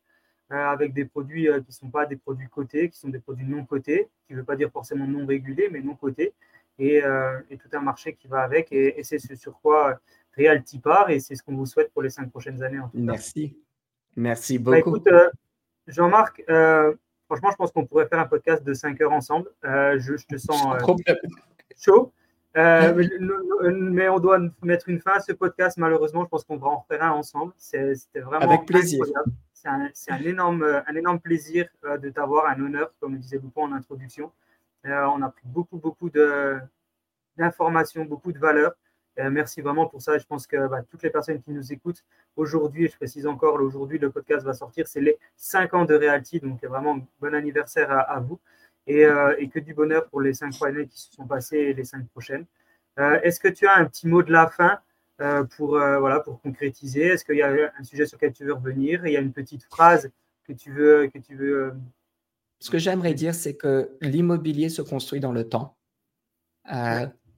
euh, avec des produits euh, qui ne sont pas des produits cotés, qui sont des produits non cotés, qui ne veut pas dire forcément non régulés, mais non cotés, et, euh, et, tout un marché qui va avec. Et, c'est ce sur quoi Realty part, et c'est ce qu'on vous souhaite pour les cinq prochaines années. En Merci. Merci bah, beaucoup. écoute, Jean-Marc, Franchement, je pense qu'on pourrait faire un podcast de 5 heures ensemble. Euh, je, te sens euh, chaud. Euh, mais, on doit mettre une fin à ce podcast. Malheureusement, je pense qu'on va en refaire un ensemble. C'était vraiment Avec plaisir. C'est un, énorme, un énorme plaisir de t'avoir, un honneur, comme disait Loupon en introduction. on a pris beaucoup, beaucoup d'informations, beaucoup de valeurs. Euh, merci vraiment pour ça. Je pense que bah, toutes les personnes qui nous écoutent aujourd'hui, et je précise encore, aujourd'hui, le podcast va sortir, c'est les 5 ans de Realty. Donc, vraiment, bon anniversaire à, vous. Euh, et, que du bonheur pour les 5 années qui se sont passées et les 5 prochaines. Euh, est-ce que tu as un petit mot de la fin pour, voilà, pour concrétiser? Est-ce qu'il y a un sujet sur lequel tu veux revenir? Il y a une petite phrase que tu veux. Que tu veux Ce que j'aimerais dire, c'est que l'immobilier se construit dans le temps.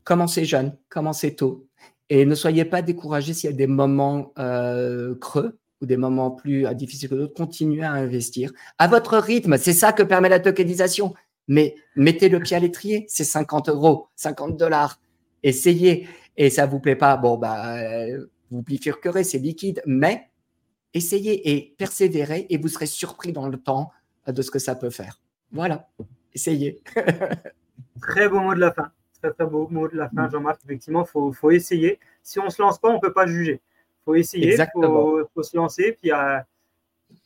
Commencez jeune, commencez tôt. Et ne soyez pas découragés s'il y a des moments euh, creux ou des moments plus euh, difficiles que d'autres. Continuez à investir à votre rythme. C'est ça que permet la tokenisation. Mais mettez le pied à l'étrier, c'est 50 euros, 50 dollars. Essayez. Et ça vous plaît pas, bon, bah, euh, vous bifurquerez, c'est liquide. Mais essayez et persévérez et vous serez surpris dans le temps de ce que ça peut faire. Voilà, essayez. très beau mot de la fin. Très, très beau mot de la fin, mm. Jean-Marc. Effectivement, il faut, essayer. Si on ne se lance pas, on ne peut pas juger. Il faut essayer, il faut, se lancer. Puis, euh,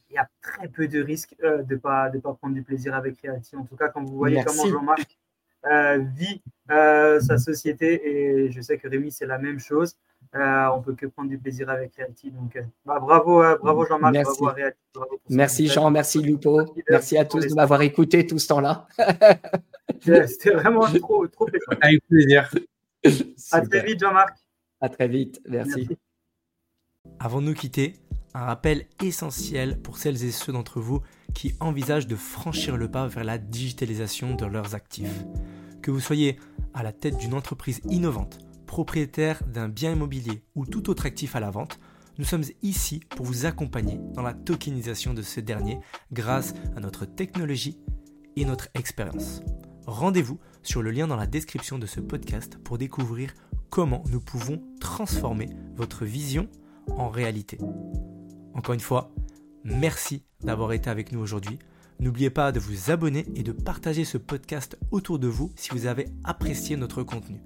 il y a très peu de risques euh, de ne pas, de pas prendre du plaisir avec Reality. En tout cas, quand vous voyez comment Jean-Marc euh, vit sa société, et je sais que Rémi, c'est la même chose, on ne peut que prendre du plaisir avec Reality. Donc, bah, bravo, bravo Jean-Marc, bravo à merci Jean, merci Lupo, merci à tous de m'avoir écouté tout ce temps-là. C'était vraiment trop, trop plaisant. Avec plaisir. À très vite, Jean-Marc. À très vite, merci. Avant de nous quitter, un rappel essentiel pour celles et ceux d'entre vous qui envisagent de franchir le pas vers la digitalisation de leurs actifs. Que vous soyez à la tête d'une entreprise innovante, propriétaire d'un bien immobilier ou tout autre actif à la vente, nous sommes ici pour vous accompagner dans la tokenisation de ce dernier grâce à notre technologie et notre expérience. Rendez-vous sur le lien dans la description de ce podcast pour découvrir comment nous pouvons transformer votre vision en réalité. Encore une fois, merci d'avoir été avec nous aujourd'hui. N'oubliez pas de vous abonner et de partager ce podcast autour de vous si vous avez apprécié notre contenu.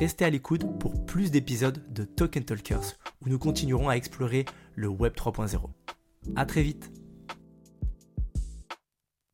Restez à l'écoute pour plus d'épisodes de Token Talkers où nous continuerons à explorer le Web 3.0. A très vite